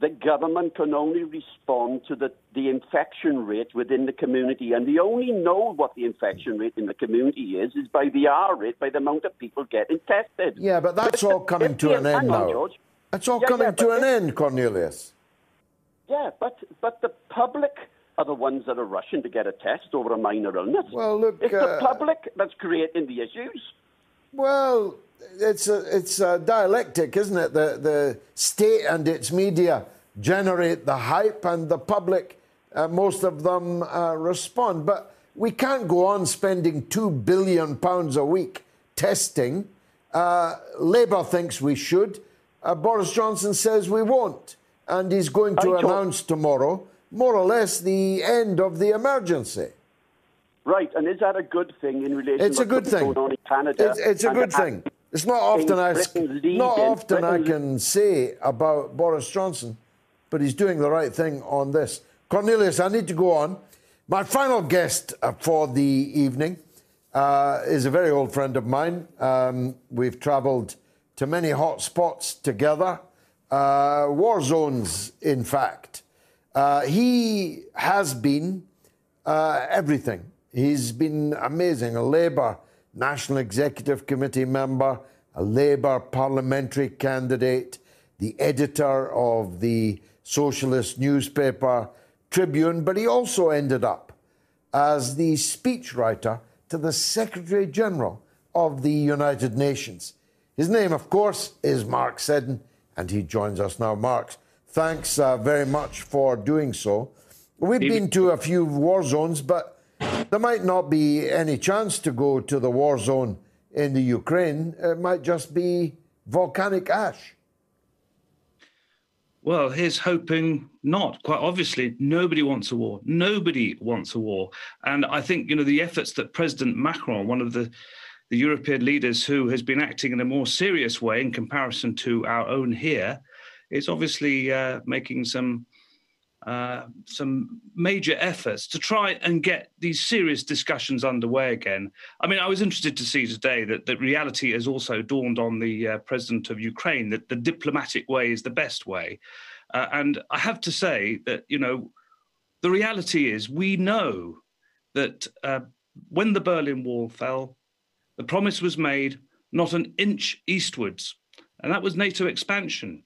the government can only respond to the, the infection rate within the community. And they only know what the infection rate in the community is, is by the R rate, by the amount of people getting tested. Yeah, but that's all coming to an end now. George. It's all Yeah, coming yeah, to an end, Cornelius. Yeah, but but the public are the ones that are rushing to get a test over a minor illness. Well, look, it's uh, the public that's creating the issues. Well, it's a, it's a dialectic, isn't it? The, the state and its media generate the hype, and the public, uh, most of them, uh, respond. But we can't go on spending £2 billion a week testing. Uh, Labour thinks we should. Uh, Boris Johnson says we won't. And he's going to I don't- announce tomorrow, more or less, the end of the emergency. Right, and is that a good thing in relation It's to a good what's thing. going on in Canada? It's, it's a good thing. It's not often I, not often I can say about Boris Johnson, but he's doing the right thing on this. Cornelius, I need to go on. My final guest uh, for the evening uh, is a very old friend of mine. Um, we've travelled to many hot spots together, uh, war zones, in fact. Uh, he has been uh, everything. He's been amazing. A Labour National Executive Committee member, a Labour parliamentary candidate, the editor of the socialist newspaper Tribune, but he also ended up as the speechwriter to the Secretary General of the United Nations. His name, of course, is Mark Seddon, and he joins us now. Mark, thanks uh, very much for doing so. We've been to a few war zones, but there might not be any chance to go to the war zone in the Ukraine. It might just be volcanic ash. Well, here's hoping not. Quite obviously, nobody wants a war. Nobody wants a war. And I think, you know, the efforts that President Macron, one of the the European leaders who has been acting in a more serious way in comparison to our own here is obviously uh, making some uh, some major efforts to try and get these serious discussions underway again. I mean, I was interested to see today that, that reality has also dawned on the uh, president of Ukraine that the diplomatic way is the best way. Uh, and I have to say that, you know, the reality is we know that uh, when the Berlin Wall fell, the promise was made not an inch eastwards, and that was NATO expansion.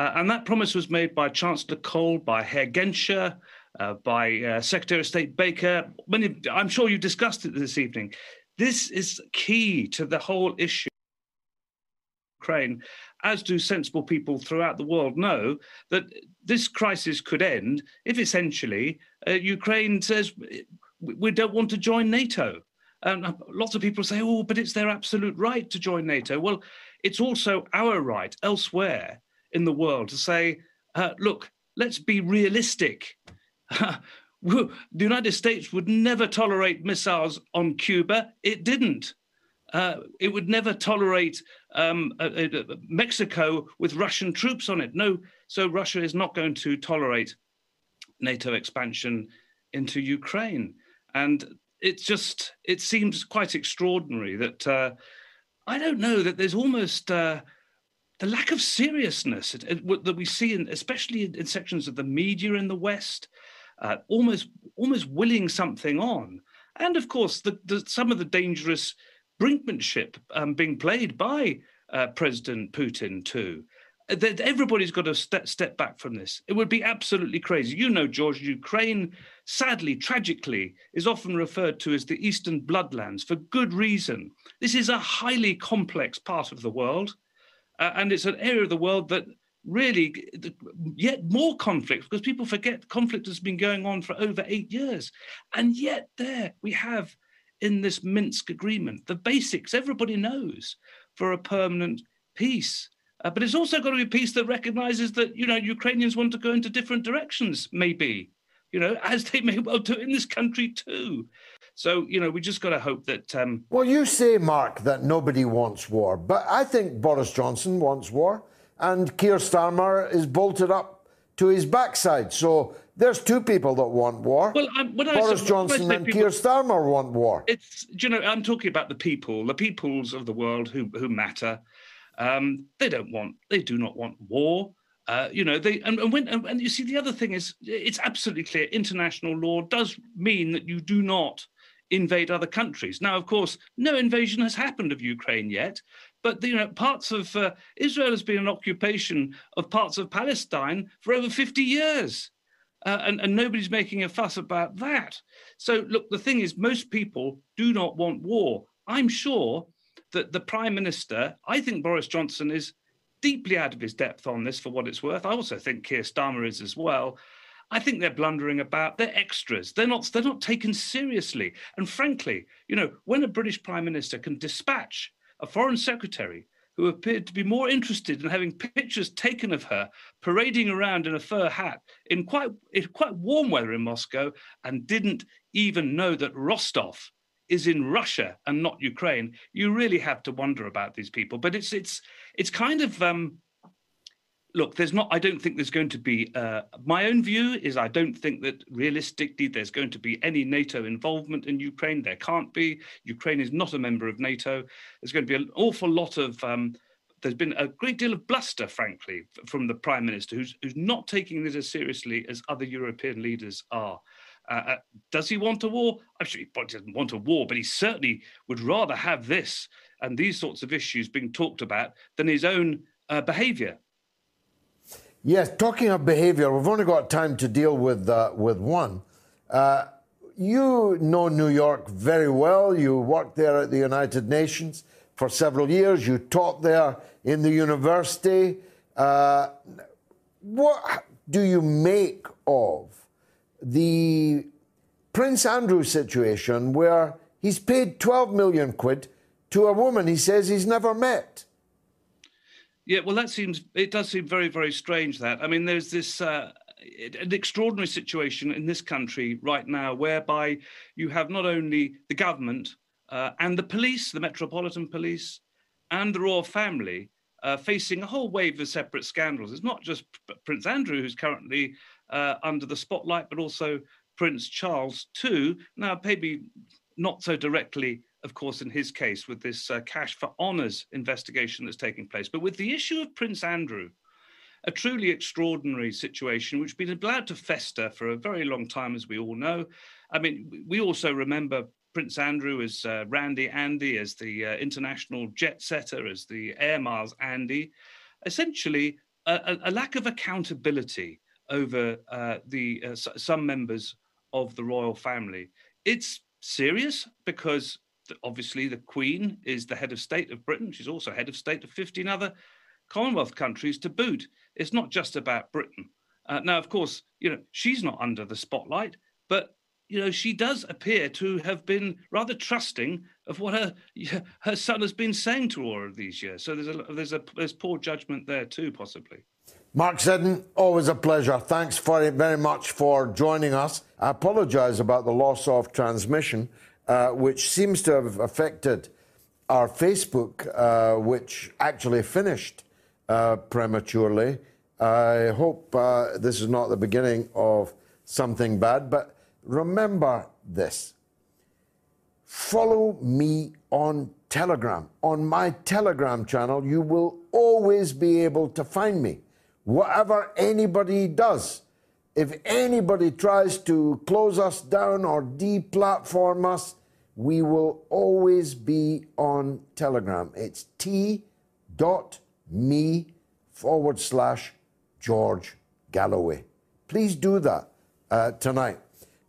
Uh, and that promise was made by Chancellor Kohl, by Herr Genscher, uh, by uh, Secretary of State Baker. Many, I'm sure you discussed it this evening. This is key to the whole issue. Ukraine, as do sensible people throughout the world, know that this crisis could end if essentially uh, Ukraine says we don't want to join NATO. And lots of people say, oh, but it's their absolute right to join NATO. Well, it's also our right elsewhere in the world to say, uh, look, let's be realistic. the United States would never tolerate missiles on Cuba. It didn't. Uh, it would never tolerate um, uh, uh, Mexico with Russian troops on it. No, so Russia is not going to tolerate NATO expansion into Ukraine. And it's just, it seems quite extraordinary that uh, I don't know that there's almost uh, the lack of seriousness that we see, in, especially in, sections of the media in the West, uh, almost almost willing something on, and of course the, the, some of the dangerous brinkmanship um, being played by uh, President Putin too. Uh, that everybody's got to step, step back from this. It would be absolutely crazy. You know, George, Ukraine, sadly, tragically, is often referred to as the Eastern Bloodlands for good reason. This is a highly complex part of the world. Uh, and it's an area of the world that really yet more conflict because people forget conflict has been going on for over eight years. And yet there we have in this minsk agreement the basics. Everybody knows for a permanent peace. Uh, but it's also got to be a peace that recognizes that you know ukrainians want to go into different directions maybe you know as they may well do in this country too so, you know, we just got to hope that. Um... Well, you say, Mark, that nobody wants war, but I think Boris Johnson wants war, and Keir Starmer is bolted up to his backside. So there's two people that want war. Well, I'm, Boris I, Johnson and people, Keir Starmer want war. It's, you know, I'm talking about the people, the peoples of the world who, who matter. Um, they don't want, they do not want war. Uh, you know, they and, and when and, and, you see the other thing is it's absolutely clear. International law does mean that you do not invade other countries. Now, of course, no invasion has happened of Ukraine yet, but you know, parts of uh, Israel has been an occupation of parts of Palestine for over 50 years. Uh, and, and nobody's making a fuss about that. So, look, the thing is, most people do not want war. I'm sure that the Prime Minister, I think Boris Johnson is deeply out of his depth on this for what it's worth. I also think Keir Starmer is as well. I think they're blundering about. They're extras. They're not. They're not taken seriously. And frankly, you know, when a British prime minister can dispatch a foreign secretary who appeared to be more interested in having pictures taken of her parading around in a fur hat in quite in quite warm weather in Moscow and didn't even know that Rostov is in Russia and not Ukraine, you really have to wonder about these people. But it's it's it's kind of um, look, there's not, I don't think there's going to be, uh, my own view is I don't think that realistically there's going to be any NATO involvement in Ukraine. There can't be. Ukraine is not a member of NATO. There's going to be an awful lot of, um, there's been a great deal of bluster, frankly, from the prime minister, who's, who's not taking this as seriously as other European leaders are. Uh, uh, does he want a war? I'm sure he probably doesn't want a war, but he certainly would rather have this and these sorts of issues being talked about than his own uh, behaviour. Yes, talking of behavior, we've only got time to deal with, uh, with one. Uh, you know New York very well. You worked there at the United Nations for several years. You taught there in the university. Uh, what do you make of the Prince Andrew situation where he's paid 12 million quid to a woman he says he's never met? Yeah, well, that seems it does seem very very strange. That I mean, there's this. Uh, an extraordinary situation in this country right now whereby you have not only the government uh, and the police, the Metropolitan Police, and the royal family uh, facing a whole wave of separate scandals. It's not just P- Prince Andrew who's currently uh, under the spotlight, but also Prince Charles too. Now, maybe not so directly, of course, in his case with this uh, cash for honours investigation that's taking place, but with the issue of Prince Andrew. A truly extraordinary situation, which has been allowed to fester for a very long time, as we all know. I mean, we also remember Prince Andrew as uh, Randy Andy, as the uh, international jet setter, as the Air Miles Andy. Essentially, a, a lack of accountability over uh, the uh, some members of the royal family. It's serious because obviously the Queen is the head of state of Britain. She's also head of state of 15 other Commonwealth countries to boot. It's not just about Britain. Uh, now, of course, you know she's not under the spotlight, but you know, she does appear to have been rather trusting of what her her son has been saying to her all these years. So there's a there's a there's poor judgment there too, possibly. Mark Seddon, always a pleasure. Thanks very, very much for joining us. I apologise about the loss of transmission, uh, which seems to have affected our Facebook, uh, which actually finished uh, prematurely. I hope uh, this is not the beginning of something bad, but remember this. Follow me on Telegram. On my Telegram channel, you will always be able to find me. Whatever anybody does, if anybody tries to close us down or deplatform us, we will always be on Telegram. It's t.me forward slash George Galloway. Please do that uh, tonight.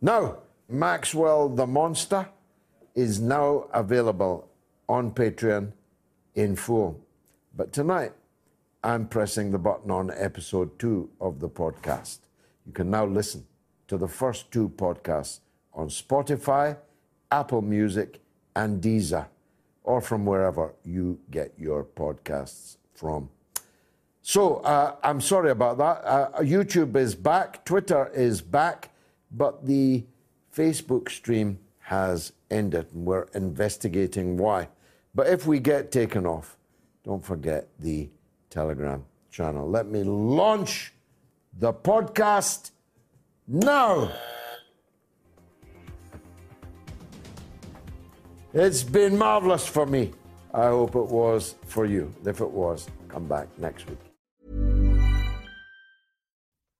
Now, Maxwell the Monster is now available on Patreon in full. But tonight, I'm pressing the button on episode two of the podcast. You can now listen to the first two podcasts on Spotify, Apple Music, and Deezer, or from wherever you get your podcasts from. So uh, I'm sorry about that. Uh, YouTube is back, Twitter is back but the Facebook stream has ended and we're investigating why. But if we get taken off, don't forget the Telegram channel. Let me launch the podcast now. It's been marvelous for me. I hope it was for you. If it was, come back next week.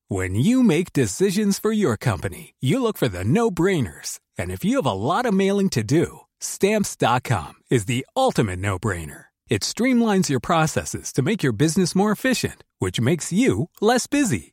When you make decisions for your company, you look for the no brainers. And if you have a lot of mailing to do, stamps.com is the ultimate no brainer. It streamlines your processes to make your business more efficient, which makes you less busy.